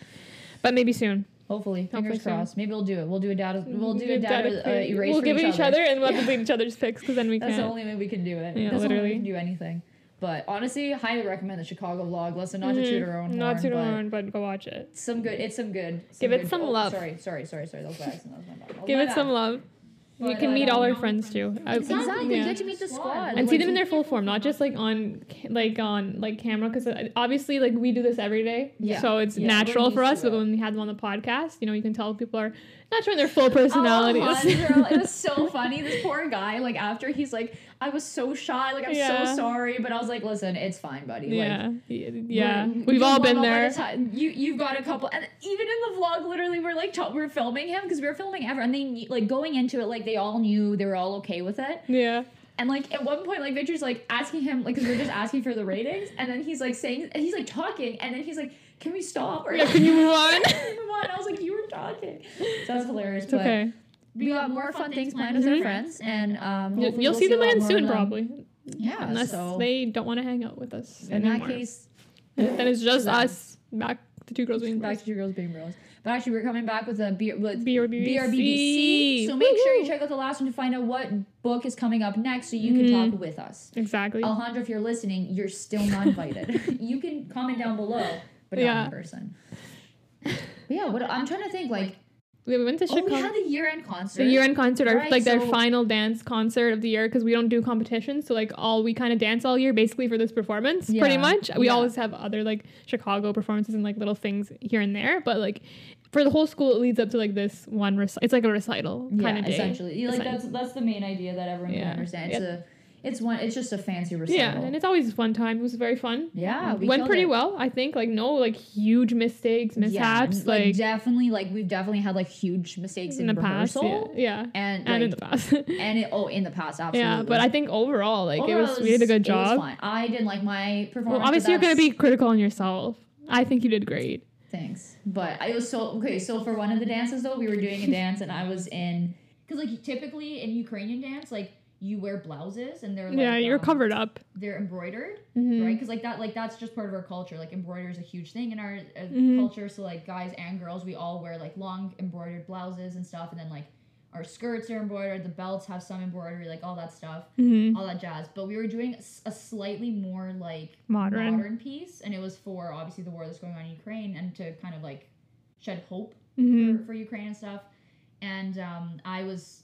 But maybe soon. Hopefully, fingers Hopefully soon. crossed. Maybe we'll do it. We'll do a data. We'll do a Give data, uh, erase. We'll give each each other, and we'll have Yeah. to delete each other's pics because then we can. That's the can't. only way we can do it. Yeah, That's the literally. we can do anything. But honestly, highly recommend the Chicago vlog. Listen, not to toot our own Mm-hmm. Not horn, too but horn, but go watch it. some good. It's some good. Give it some oh, love. Sorry, sorry, sorry, sorry. That was by accident. That was my bad. Give it some love. You can meet uh, all our friends too. Exactly. yeah. You get to meet the squad. and see them in their full form, not just like on like on like camera, because obviously like we do this every day, Yeah. so it's Yeah, natural for us. But when we had them on the podcast, you know, you can tell people are not showing their full personalities. Oh, Alejandro, it was so funny. This poor guy, like after he's like, I was so shy, like I'm Yeah. so sorry, but I was like, listen, it's fine, buddy. Yeah, Y- yeah, we're- we've all been there. the time- You you've got a couple, and even in the vlog, literally, we're like ta- we're filming him because we were filming ever, and they like going into it, like they all knew they were all okay with it, Yeah, and like at one point, like Victor's like asking him, like, because we're just asking for the ratings, and then he's like saying, and he's like talking, and then he's like, "Can we stop?" Or yeah. Can you move on? Come on, I was like, you were talking. So that's hilarious. It's but okay. we got more fun things planned with our friends, and um, You'll, you'll we'll see a them again soon, probably, Yeah, unless so they don't want to hang out with us in anymore. that case, then it's just us back to two girls being back to two girls being bros. But actually, we're coming back with a B- with BRBBC. BRBBC. So make sure you check out the last one to find out what book is coming up next, so you can Mhm. talk with us. Exactly. Alejandro, if you're listening, you're still not invited. you can comment down below, but not Yeah. in person. But yeah, what I'm trying to think like. we went to Oh, we had the year-end concert. the year-end concert, our, Right, like their final dance concert of the year, because we don't do competitions. So like all we kind of dance all year, basically for this performance, pretty much. We yeah. always have other like Chicago performances and like little things here and there, but like for the whole school, it leads up to like this one. Reci- it's like a recital yeah, kind of day. essentially. Like Essen- that's that's the main idea that everyone Yeah. can understand. It's Yeah. a, it's one, it's just a fancy recital. Yeah, and it's always a fun time. It was very fun. yeah, we went pretty it. well, I think. Like no like huge mistakes, mishaps, and, like, definitely like we've definitely had like huge mistakes in, in the past. rehearsal. Yeah, yeah. And and in the past. and it, oh in the past absolutely. yeah, but I think overall, like it Overall, was, we did a good it was job. I didn't like my performance. Well, obviously, you're gonna be critical on yourself. I think you did great. Thanks. But I was so okay. So for one of the dances though, we were doing a dance and I was in because like typically in Ukrainian dance, like you wear blouses and they're like, yeah, you're um, covered up. They're embroidered, Mhm. right? Because like that, like that's just part of our culture. Like embroidery is a huge thing in our uh, Mhm. culture. So like guys and girls, we all wear like long embroidered blouses and stuff, and then like our skirts are embroidered. The belts have some embroidery, like all that stuff, Mhm. all that jazz. But we were doing a slightly more like Modern. modern piece, and it was for obviously the war that's going on in Ukraine and to kind of like shed hope Mhm. for, for Ukraine and stuff. And um, I was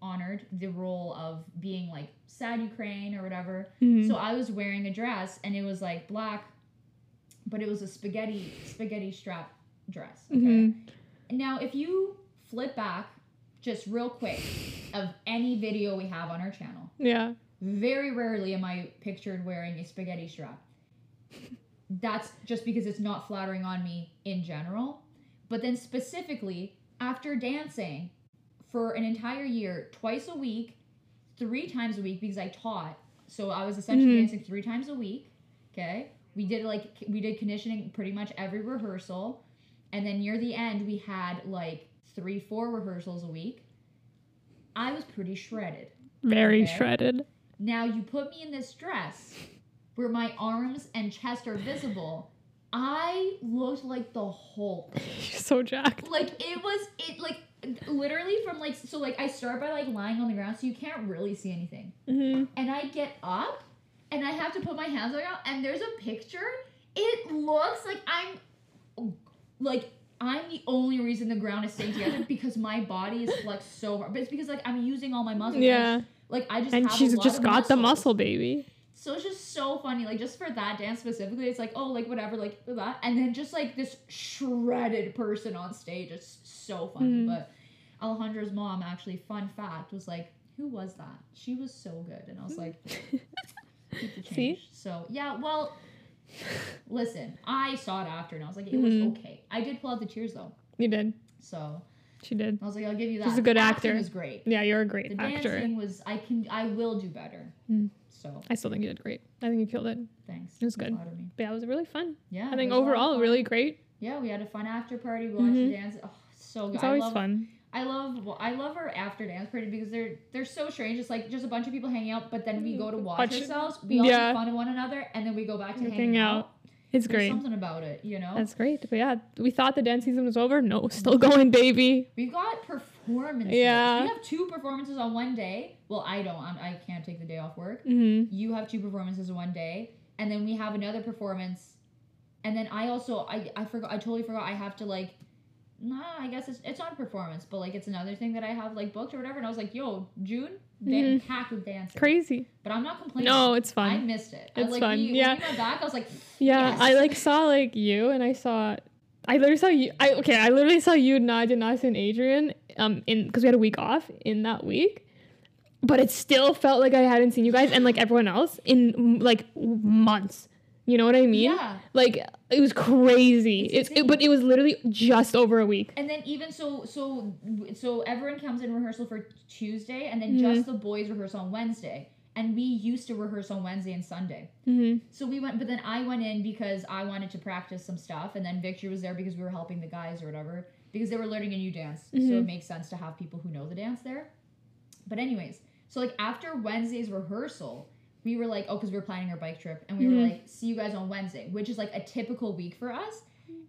honored the role of being like sad Ukraine or whatever. Mhm. So I was wearing a dress and it was like black, but it was a spaghetti spaghetti strap dress. Okay. Mhm. Now if you flip back just real quick of any video we have on our channel, yeah. very rarely am I pictured wearing a spaghetti strap. That's just because it's not flattering on me in general. But then specifically, after dancing for an entire year, twice a week, three times a week, because I taught. So I was essentially Mhm. dancing three times a week. Okay. We did like we did conditioning pretty much every rehearsal. And then near the end we had like three, four rehearsals a week. I was pretty shredded. Very Okay. shredded. Now you put me in this dress where my arms and chest are visible. I looked like the Hulk. You're so jacked. Like it was it like literally from like so like I start by like lying on the ground so you can't really see anything. hmm And I get up and I have to put my hands on the ground and there's a picture. It looks like I'm like I'm the only reason the ground is staying together because my body is flexed so hard. But it's because like I'm using all my muscles. Yeah. like I just And she's just got the muscle, baby. So it's just so funny, like just for that dance specifically, it's like, oh, like whatever, like that, and then just like this shredded person on stage. It's so funny. Mhm. But Alejandro's mom, actually, fun fact, was like, who was that? She was so good, and I was like, See? So yeah, well, Listen, I saw it after and I was like, it was Mhm. okay. I did pull out the tears though. You did. So She did. I was like, I'll give you that. She's a good actor. was great. Yeah, you're a The great actor. dancing was I can I will do better. Mm. So I still think you did great. I think you killed it. thanks. It was good. flatter me. But yeah, it was really fun. Yeah. I think was a lot of overall, really great. Yeah, we had a fun after party. We watched Mhm. the dance. Oh, so good. It's always I love, fun. I love well, I love our after dance party because they're they're so strange. It's like just a bunch of people hanging out, but then we go to watch Watch- ourselves. We all yeah. make fun one another, and then we go back to Hang hanging out. out. It's There's great. something about it, you know. That's great. But yeah, we thought the dance season was over. No, still going, baby. We've got performances. Yeah. We have two performances on one day. Well, I don't. I'm, I can't take the day off work. hmm You have two performances in one day, and then we have another performance, and then I also I I forgot I totally forgot I have to like. Nah, I guess it's it's not performance, but like it's another thing that I have like booked or whatever. And I was like, "Yo, June, dan- packed with dancing." Crazy. But I'm not complaining. No, it's fine. I missed it. It's I, like, fun. We, Yeah. Went back, I was like, Yeah, Yes. I like saw like you and I saw I literally saw you I okay, I literally saw you, Nadia, Nasa, and Adrian um in because we had a week off in that week. But it still felt like I hadn't seen you guys and like everyone else in like months. You know what I mean? yeah. Like it was crazy. It's It's, it, but it was literally just over a week. And then even so, so so everyone comes in rehearsal for Tuesday, and then Mhm. just the boys rehearse on Wednesday. And we used to rehearse on Wednesday and Sunday. Mm-hmm. So we went, but then I went in because I wanted to practice some stuff, and then Victor was there because we were helping the guys or whatever because they were learning a new dance. So Mhm. it makes sense to have people who know the dance there. But anyways, so like after Wednesday's rehearsal, we were like, oh, because we were planning our bike trip, and we Mhm. were like, see you guys on Wednesday, which is like a typical week for us.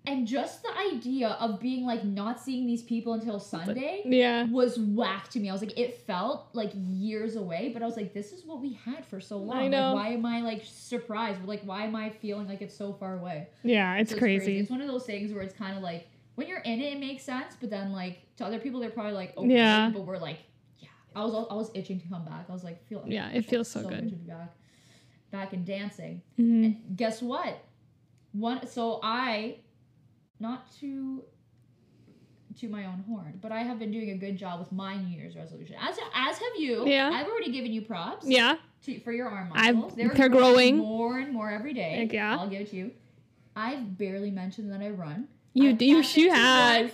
And just the idea of being like not seeing these people until Sunday Yeah. was whack to me. I was like, it felt like years away, but I was like, this is what we had for so long. I know. Like, why am I like surprised? Like, why am I feeling like it's so far away? Yeah, it's So crazy. It's one of those things where it's kind of like when you're in it, it makes sense, but then like to other people, they're probably like, okay, Yeah. but we're like, yeah. I was I was itching to come back. I was like, feel Yeah, it feels so good good. to be back, back and dancing. Mhm. And guess what? One so I not to to my own horn, but I have been doing a good job with my New Year's resolution. As as have you. Yeah. I've already given you props. Yeah. To, for your arm I've- muscles. they're growing. more and more every day. Heck yeah. I'll give it to you. I've barely mentioned that I run. You I've do she has.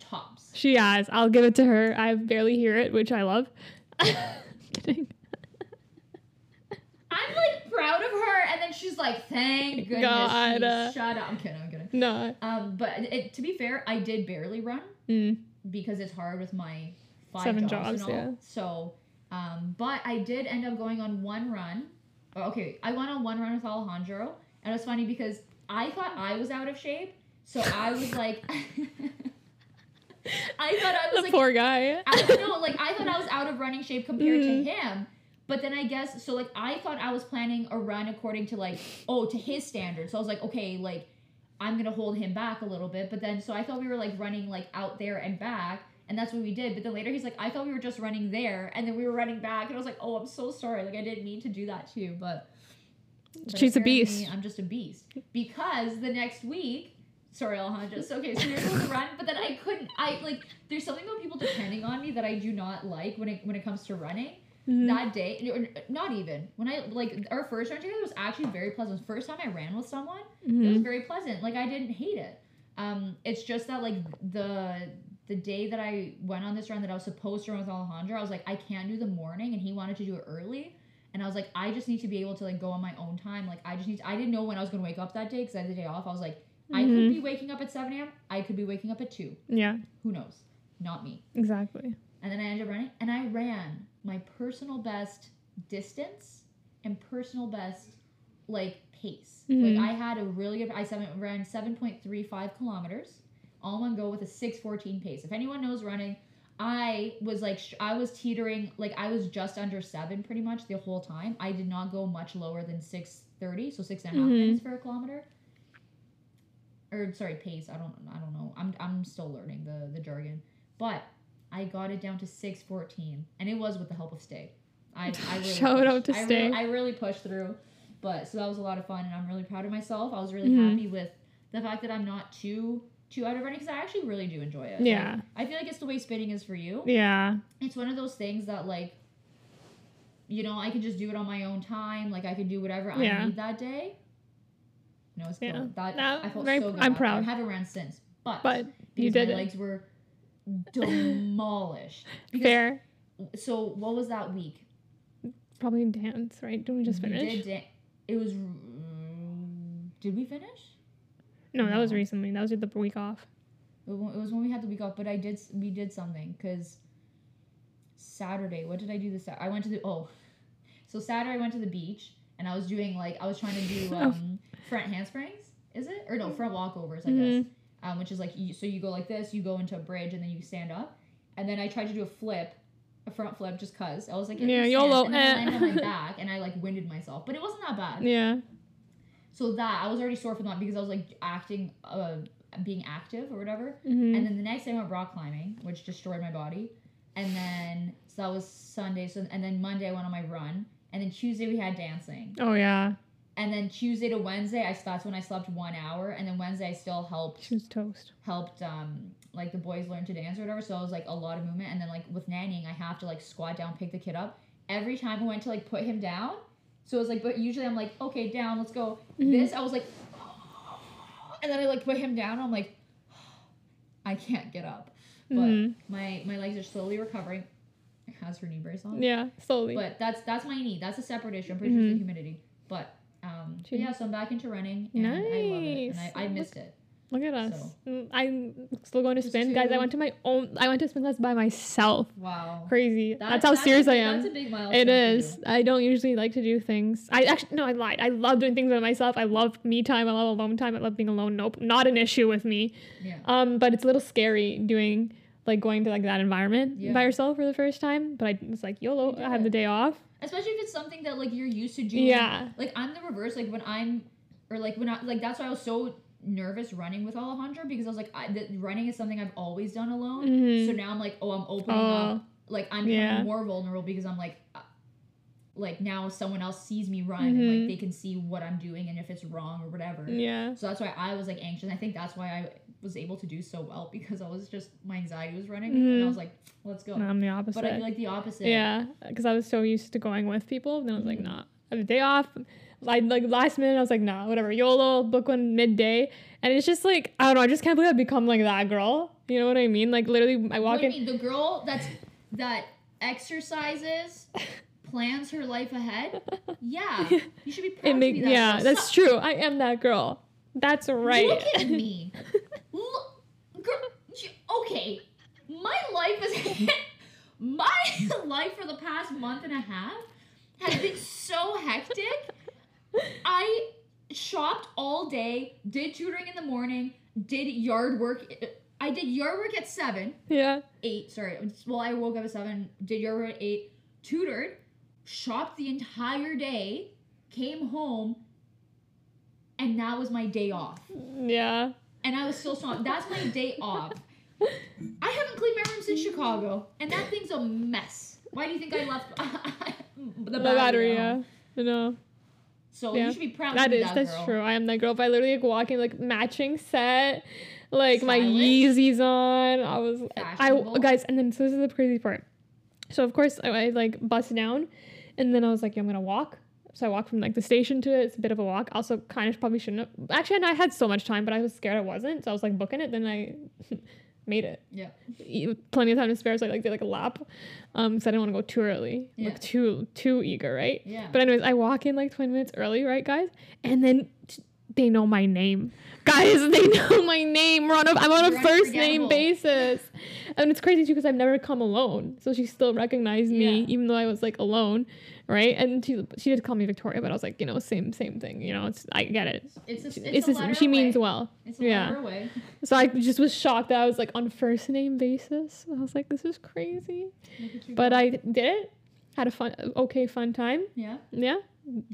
Tops. She has. I'll give it to her. I barely hear it, which I love. Kidding. I'm like proud of her, and then she's like, "Thank goodness." God, shut up. I'm kidding. I'm kidding. No. Um, but it, to be fair, I did barely run. Mm. because it's hard with my five Seven jobs, jobs, and all. yeah. So, um, but I did end up going on one run. Oh, Okay, I went on one run with Alejandro, and it was funny because I thought I was out of shape, so I was like, I thought I was The like, poor guy. I don't know, like I thought I was out of running shape compared Mhm. to him. But then I guess so like I thought I was planning a run according to like oh to his standards. So I was like okay like I'm gonna hold him back a little bit. But then so I thought we were like running like out there and back. And that's what we did. But then later he's like, I thought we were just running there, and then we were running back, and I was like, oh, I'm so sorry. Like I didn't mean to do that too, but, but She's a beast. I'm just a beast because the next week, sorry, Alejandro. So okay, so supposed to run, but then I couldn't. I like there's something about people depending on me that I do not like when it when it comes to running Mhm. that day or not even. When i like our first run together was actually very pleasant. First time i ran with someone it was Mhm. very pleasant. Like i didn't hate it. Um it's just that like the the day that i went on this run that i was supposed to run with alejandro i was like i can't do the morning and he wanted to do it early. And i was like i just need to be able to like go on my own time. Like i just need to, i didn't know when i was going to wake up that day because i had the day off. I was like i could Mhm. be waking up at 7 a.m i could be waking up at 2 Yeah, who knows? Not me. Exactly. and then I ended up running, and I ran my personal best distance and personal best like pace. Mhm. Like I had a really good. I seven, ran seven point three five kilometers, all in one go with a six fourteen pace. If anyone knows running, I was like I was teetering like I was just under seven pretty much the whole time. I did not go much lower than six thirty, so six and a half Mhm. minutes for a kilometer. Or sorry, pace. I don't. I don't know. I'm. I'm still learning the the jargon, but I got it down to six fourteen, and it was with the help of Stay. I, I really Shout pushed. out to I Stay. I really pushed through, but so that was a lot of fun, and I'm really proud of myself. I was really Mhm. happy with the fact that I'm not too too out of running because I actually really do enjoy it. Like, Yeah. I feel like it's the way spinning is for you. Yeah. It's one of those things that like, you know, I can just do it on my own time. Like I can do whatever Yeah. I need that day. No, it's Yeah. killed. That No, I felt very- so good. I'm proud. I haven't ran since, but, But you did my it. legs were demolished. Because, Fair. So what was that week? Probably dance, right? Didn't we just finish? We? Did da- it was. Did we finish? No, that was recently. That was the week off. It was when we had the week off, but I did. We did something because Saturday. What did I do this? I went to the oh, so Saturday I went to the beach and I was doing like I was trying to do Oh. um front handsprings. Is it or no front walkovers? I Mhm. guess. Um, which is like you, so you go like this, you go into a bridge and then you stand up, and then I tried to do a flip, a front flip just cause I was like Yeah, YOLO, and then I eh. landed on my back and I like winded myself, but it wasn't that bad. Yeah. So that I was already sore from that because I was like acting, uh, being active or whatever. hmm And then the next day I went rock climbing, which destroyed my body. And then so that was Sunday. So and then Monday I went on my run. And then Tuesday we had dancing. Oh yeah. And then Tuesday to Wednesday I that's when I slept one hour. And then Wednesday I still helped She was toast. helped um like the boys learn to dance or whatever. So it was like a lot of movement. And then like with nannying I have to like squat down, pick the kid up. Every time I went to like put him down. So it was like but usually I'm like, okay, down, let's go. Mhm. This I was like and then I like put him down. I'm like I can't get up. But Mhm. my my legs are slowly recovering. It has her knee brace on. Yeah, slowly. But that's that's my knee. That's a separate issue. I'm pretty sure it's the humidity. But um She- yeah, so I'm back into running and I love it. And Nice. I, I missed it. Look at us. So- Mm, I'm still going to spin, guys. I went to my own. I went to spin class by myself. Wow. Crazy. That- that's how a serious I am. That's a big milestone. It is. I don't usually like to do things. I actually no, I lied. I love doing things by myself. I love me time. I love alone time. I love being alone. Nope, not an issue with me. Yeah. Um, but it's a little scary doing like going to like that environment Yeah. by yourself for the first time. But I was like, YOLO, I have the day off. Especially if it's something that like you're used to doing. Yeah. Like I'm the reverse. Like when I'm, or like when I like that's why I was so nervous running with Alejandro because I was like, I, the, running is something I've always done alone. Mhm. So now I'm like, oh, I'm opening Oh. up. Like I'm Yeah. more vulnerable because I'm like, uh, like now someone else sees me run and Mhm. like they can see what I'm doing and if it's wrong or whatever. Yeah. So that's why I was like anxious. I think that's why I was able to do so well because I was just my anxiety was running and Mhm. I was like, let's go. No, I'm the opposite. but I feel like the opposite. Yeah, because I was so used to going with people. Then I was like, Mhm. nah. I have a day off. I like last minute. I was like, nah, whatever. YOLO, book one midday, and it's just like I don't know. I just can't believe I've become like that girl. You know what I mean? Like literally, I walk What in. mean the girl that's that exercises, plans her life ahead? Yeah, you should be proud It make that yeah, girl. that's true. I am that girl. That's right. Look at me. Look, girl, okay, my life is my life for the past month and a half has been so hectic. I shopped all day, did tutoring in the morning, did yard work. I did yard work at seven, yeah. eight. Sorry, well I woke up at seven, did yard work at eight, tutored, shopped the entire day, came home, and that was my day off Yeah. and I was still swamped. That's my day off. I haven't cleaned my room since Chicago, and that thing's a mess. Why do you think I left the The battery? Yeah. No. So Yeah. you should be proud. That is that that's girl. true. I am that girl. But I literally like walking like matching set, like my Yeezys on. I was I guys, and then so this is the crazy part. So of course I, I like bust down, and then I was like, yeah, I'm gonna walk. So I walked from like the station to it. It's a bit of a walk. Also, kind of probably shouldn't have. Actually, I had so much time, but I was scared I wasn't. So I was like booking it. Then I made it. Yeah. Plenty of time to spare. So I like did like a lap. Um, so I didn't want to go too early. Yeah. Like too too eager, right? Yeah. But anyways, I walk in like 20 minutes early, right, guys? And then t- they know my name. Guys, they know my name. We're on a, I'm on a You're first name basis. And it's crazy too because I've never come alone. So she still recognized me Yeah. even though I was like alone, right? And she she did call me Victoria, but I was like, you know, same same thing. You know, it's I get it. it's a, it's, It's, a just- letter she means well. It's a yeah. letter away. So I just was shocked that I was like on first name basis. I was like, this is crazy. Look at you But. I did it. Had a fun, okay, fun time. yeah. Yeah,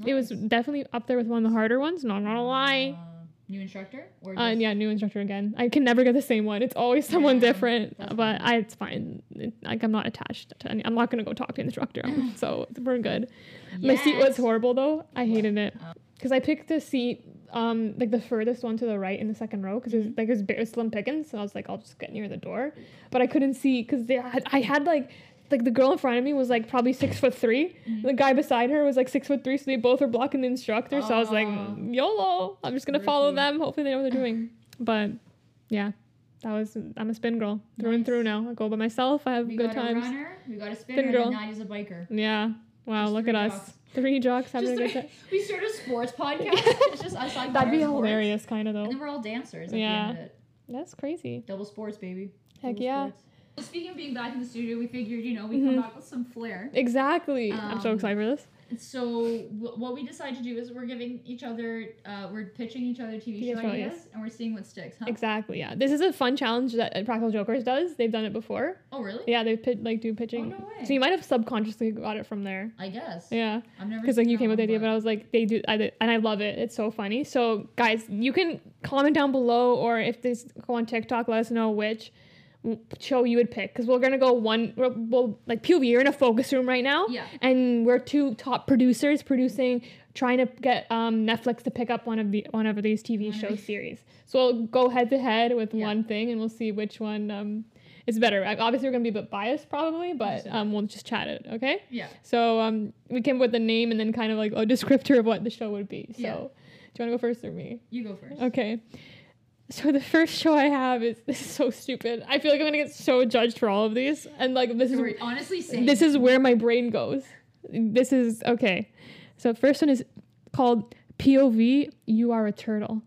it was definitely up there with one of the harder ones. Not gonna lie. Uh, new instructor or Uh, yeah, new instructor again. I can never get the same one. It's always someone Yeah, different. But fine. I, it's fine. It, like I'm not attached to any. I'm not gonna go talk to the instructor. so we're good. My seat was horrible though. I hated it Oh. because I picked the seat, um, like the furthest one to the right in the second row because it was Mm-hmm. like it was, ba- it was slim pickings. So I was like, I'll just get near the door, but I couldn't see because they had, I had like like the girl in front of me was like probably six foot 3 Mhm. The guy beside her was like six foot three, so they both were blocking the instructor. So I was like. YOLO. I'm just gonna follow them. Hopefully they know what they're doing. But yeah, that was I'm a spin girl through and through now. I go by myself. I have We good got a times. runner, we got a spinner, Spin and girl. then Nadia's a biker. Yeah. Wow. Just look at us. jocks. Three jocks having Just a good time. we started a sports podcast. it's just us talking That'd be sports, hilarious, kind of And though. then we're all dancers Yeah. the end of it. That's crazy. Double sports, baby. Heck Double yeah. sports. Speaking of being back in the studio, we figured, you know, we Mhm. come back with some flair. Exactly. I'm so Um, excited for this. So w- what we decided to do is we're giving each other, uh, we're pitching each other TV TV show ideas, and we're seeing what sticks, huh? Exactly. Yeah. This is a fun challenge that Practical Jokers does. They've done it before. Oh really? Yeah, they pit, like do Oh pitching. no way. So you might have subconsciously got it from there. I guess. Yeah. I've never. because like you came with the idea, but I was like, they do, I did, and I love it. It's so funny. So guys, you can comment down below, or if this go on TikTok, let us know which show you would pick, because we're gonna go one. We'll, we'll like POV. You're in a focus room right now, Yeah. and we're two top producers producing, trying to get um, Netflix to pick up one of the one of these TV show series. So we'll go head to head with Yeah. one thing, and we'll see which one um, is better. Obviously, we're gonna be a bit biased probably, but um, we'll just chat it. Okay. Yeah. So um, we came up with a name and then kind of like a descriptor of what the show would be. So, Yeah. do you want to go first or me? You go first. Okay. So the first show I have is this is so stupid. I feel like I'm gonna get so judged for all of these, and like this is honestly, this is where my brain goes. This is okay. So first one is called POV. You are a turtle.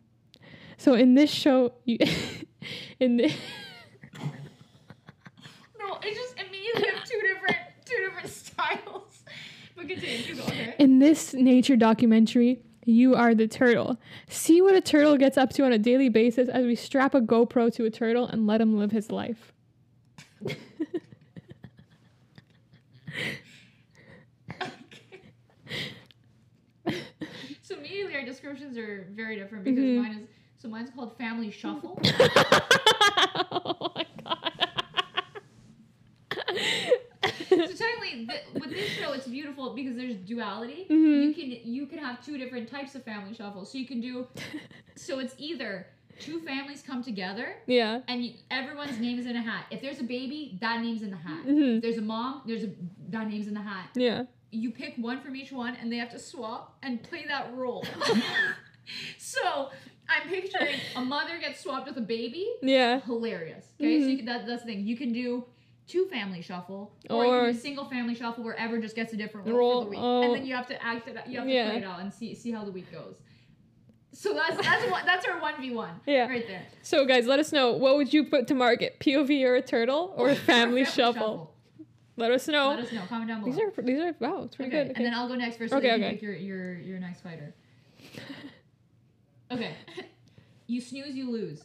So in this show, you in this. no, it just immediately have two different, two different styles. But continue. Go. Okay. In this nature documentary, you are the turtle. See what a turtle gets up to on a daily basis as we strap a GoPro to a turtle and let him live his life. So immediately our descriptions are very different because Mhm. mine is so mine's called Family Shuffle. oh my god. so with this show, it's beautiful because there's duality. Mhm. You can you can have two different types of family shuffle. So you can do so it's either two families come together yeah. and you, everyone's name is in a hat. If there's a baby, that name's in the hat. Mhm. If there's a mom, there's a that name's in the hat. Yeah. You pick one from each one, and they have to swap and play that role. so I'm picturing a mother gets swapped with a baby. Yeah. Hilarious. Okay, so Mhm. you can, that, that's the thing. You can do two family shuffle, or, Or- do single family shuffle where everyone just gets a different role, Role, for the week, oh. and then you have to act it. out- You have to Yeah. play it out and see see how the week goes. So that's that's what that's our one v one. Yeah. right there. So guys, let us know what would you put to market? POV or a turtle or family shuffle? Let us know. Let us know. Comment down below. These are these are wow, it's pretty okay, good. and then I'll go next first. So Okay, that you okay. pick your your your next fighter. Okay, you snooze, you lose.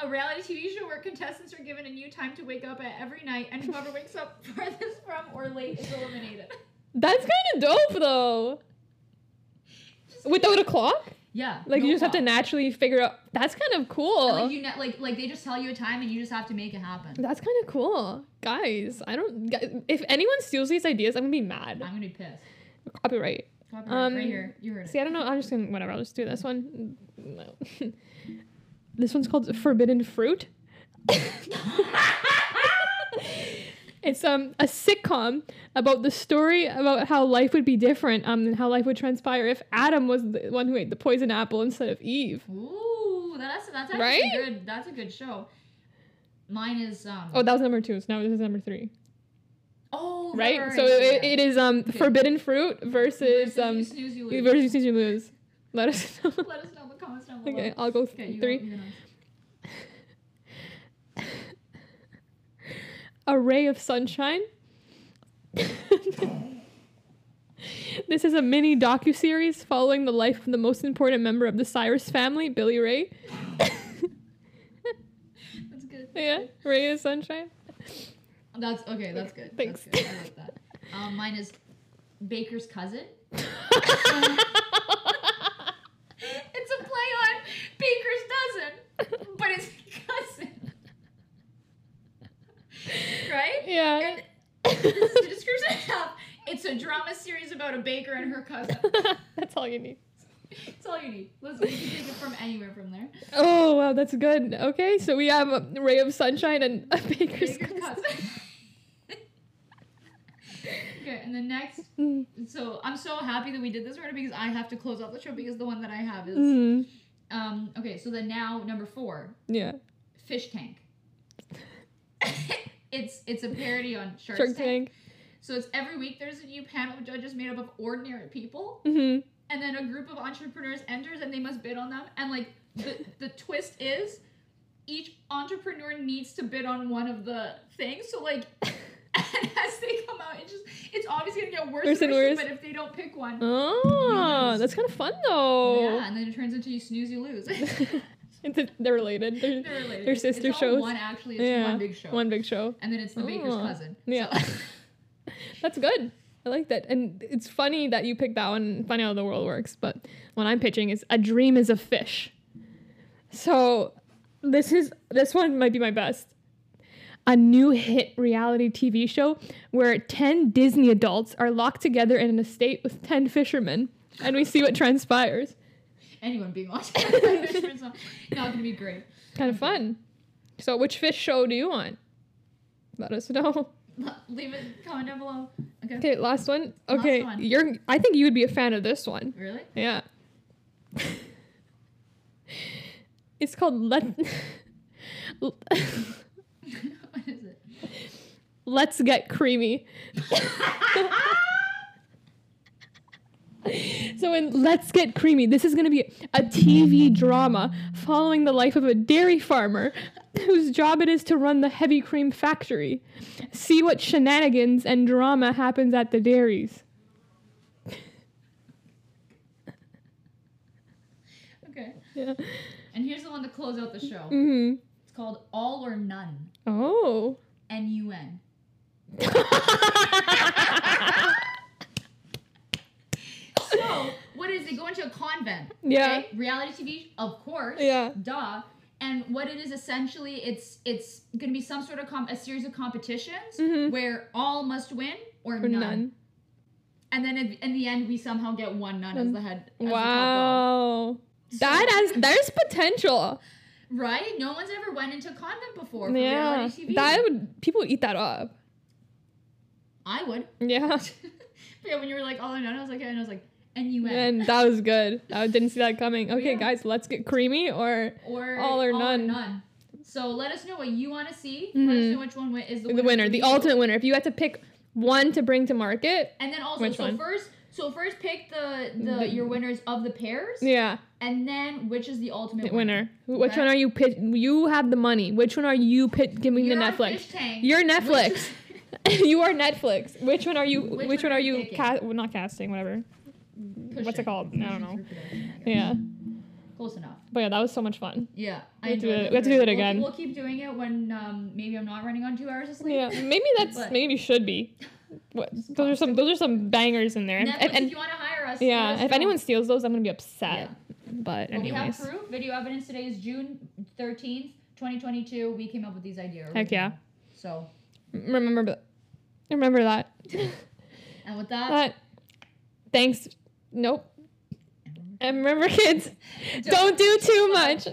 A reality TV show where contestants are given a new time to wake up at every night, and whoever wakes up farthest from or late is eliminated. That's kind of dope though. Without a clock, Yeah, like no you just have to naturally figure out. That's kind of cool. And, like you ne- like like they just tell you a time and you just have to make it happen. That's kind of cool, guys. I don't. If anyone steals these ideas, I'm gonna be mad. I'm gonna be pissed. Copyright. Copyright, Um, right here, you heard it. See, I don't know. I'm just gonna whatever. I'll just do this one. No. this one's called Forbidden Fruit. it's um a sitcom about the story about how life would be different um and how life would transpire if Adam was the one who ate the poison apple instead of Eve. Ooh, that's that's actually Right? good. That's a good show. Mine is um. Oh, that was number two. So now this is number three. oh Right. right, So it, it is um forbidden fruit versus Versus you um snooze, you lose. versus you lose. Let us know. Let us know comments down below. okay, I'll go Okay, three. Go, you go next. A ray of sunshine. this is a mini docu series following the life of the most important member of the Cyrus family, Billy Ray. That's good. yeah, ray of sunshine. That's okay. That's good. Thanks. That's good. I like that. Um, mine is Baker's cousin. It's a play on Baker's dozen, but it's cousin. right? yeah. And this is the description I have. It's a drama series about a baker and her cousin. That's all you need. That's all you need. Listen, you can take it from anywhere from there. Oh wow, that's good. Okay, so we have a ray of sunshine and a baker's Baker's cousin. cousin. okay, and the next. Mm. So I'm so happy that we did this right because I have to close out the show because the one that I have is. Mm. Um. Okay, so then now number four, Yeah, Fish Tank. it's it's a parody on Shark, Shark Tank. Tank. So it's every week there's a new panel of judges made up of ordinary people, hmm and then a group of entrepreneurs enters and they must bid on them. And like the the twist is, each entrepreneur needs to bid on one of the things. So like. As they come out, it just it's obviously gonna get worse, Worse and worse. But if they don't pick one, Oh, that's kind of fun though. yeah, and then it turns into you snooze, you lose. They're related. They're, They're related. They're sister it's shows. One actually, yeah, one big show, One big show. and then it's the baker's Oh, cousin. yeah. So- That's good. I like that. And it's funny that you picked that one. Funny how the world works. But when I'm pitching is a dream is a fish. So this is this one might be my best. A new hit reality TV show where 10 Disney adults are locked together in an estate with 10 fishermen. And we see what transpires. anyone being by fisherman's not, not gonna be great. Kind of fun. So which fish show do you want? Let us know. Leave it comment down below. Okay. Okay, last one. Last Okay, one. you're I think you would be a fan of this one. Really? Yeah. it's called Let what is it? Let's Get Creamy. so in Let's Get Creamy, this is going to be a TV drama following the life of a dairy farmer whose job it is to run the heavy cream factory. See what shenanigans and drama happens at the dairies. Okay. Yeah. And here's the one to close out the show. Mhm. It's called All or None. Oh. N U N. So what is they go into a convent? Yeah. okay? Reality TV, of course. Yeah. Duh. And what it is essentially, it's it's gonna be some sort of com- a series of competitions Mhm. where all must win or, Or none. none. And then in, in the end, we somehow get one nun as the head. As The. Wow. That has there's potential. right? No one's ever went into a convent before for Yeah. reality TV. That would people would eat that up. I would. Yeah. but yeah, when you were like all or none, I was like, and I was like, N U N. And that was good. I didn't see that coming. Okay, Yeah. guys, let's get creamy or Or all or none. None. So let us know what you want to see. Let us Mhm. know which one is the, winner. the winner, the ultimate winner. If you had to pick one to bring to market, And then also, so one? first, so first pick the, the The- your winners of the pairs, yeah, and then which is the ultimate the winner. Which Okay. one are you pit? You have the money. Which one are you pit giving You're the Netflix? fish tank. You're Which- Netflix. you are Netflix. Which one are you? Which Which, one are you? Ca- well, not casting, whatever. What's it called? I don't know. I. Yeah, Close enough. but yeah, that was so much fun. Yeah, We have to do it- we have to do that We'll- again. We'll, keep doing it when um, maybe I'm not running on two hours of sleep. Yeah, maybe that's But- maybe should be. What, those are some those are some bangers in there. Netflix, and- if you want to hire us, yeah, us if know. anyone steals those, I'm gonna be upset. But But we have proof. Video evidence today is June 13th, 2022. We came up with these ideas. Heck yeah. So, remember. Remember that. and with that, That. Thanks. Nope. And remember, kids, don't do too much.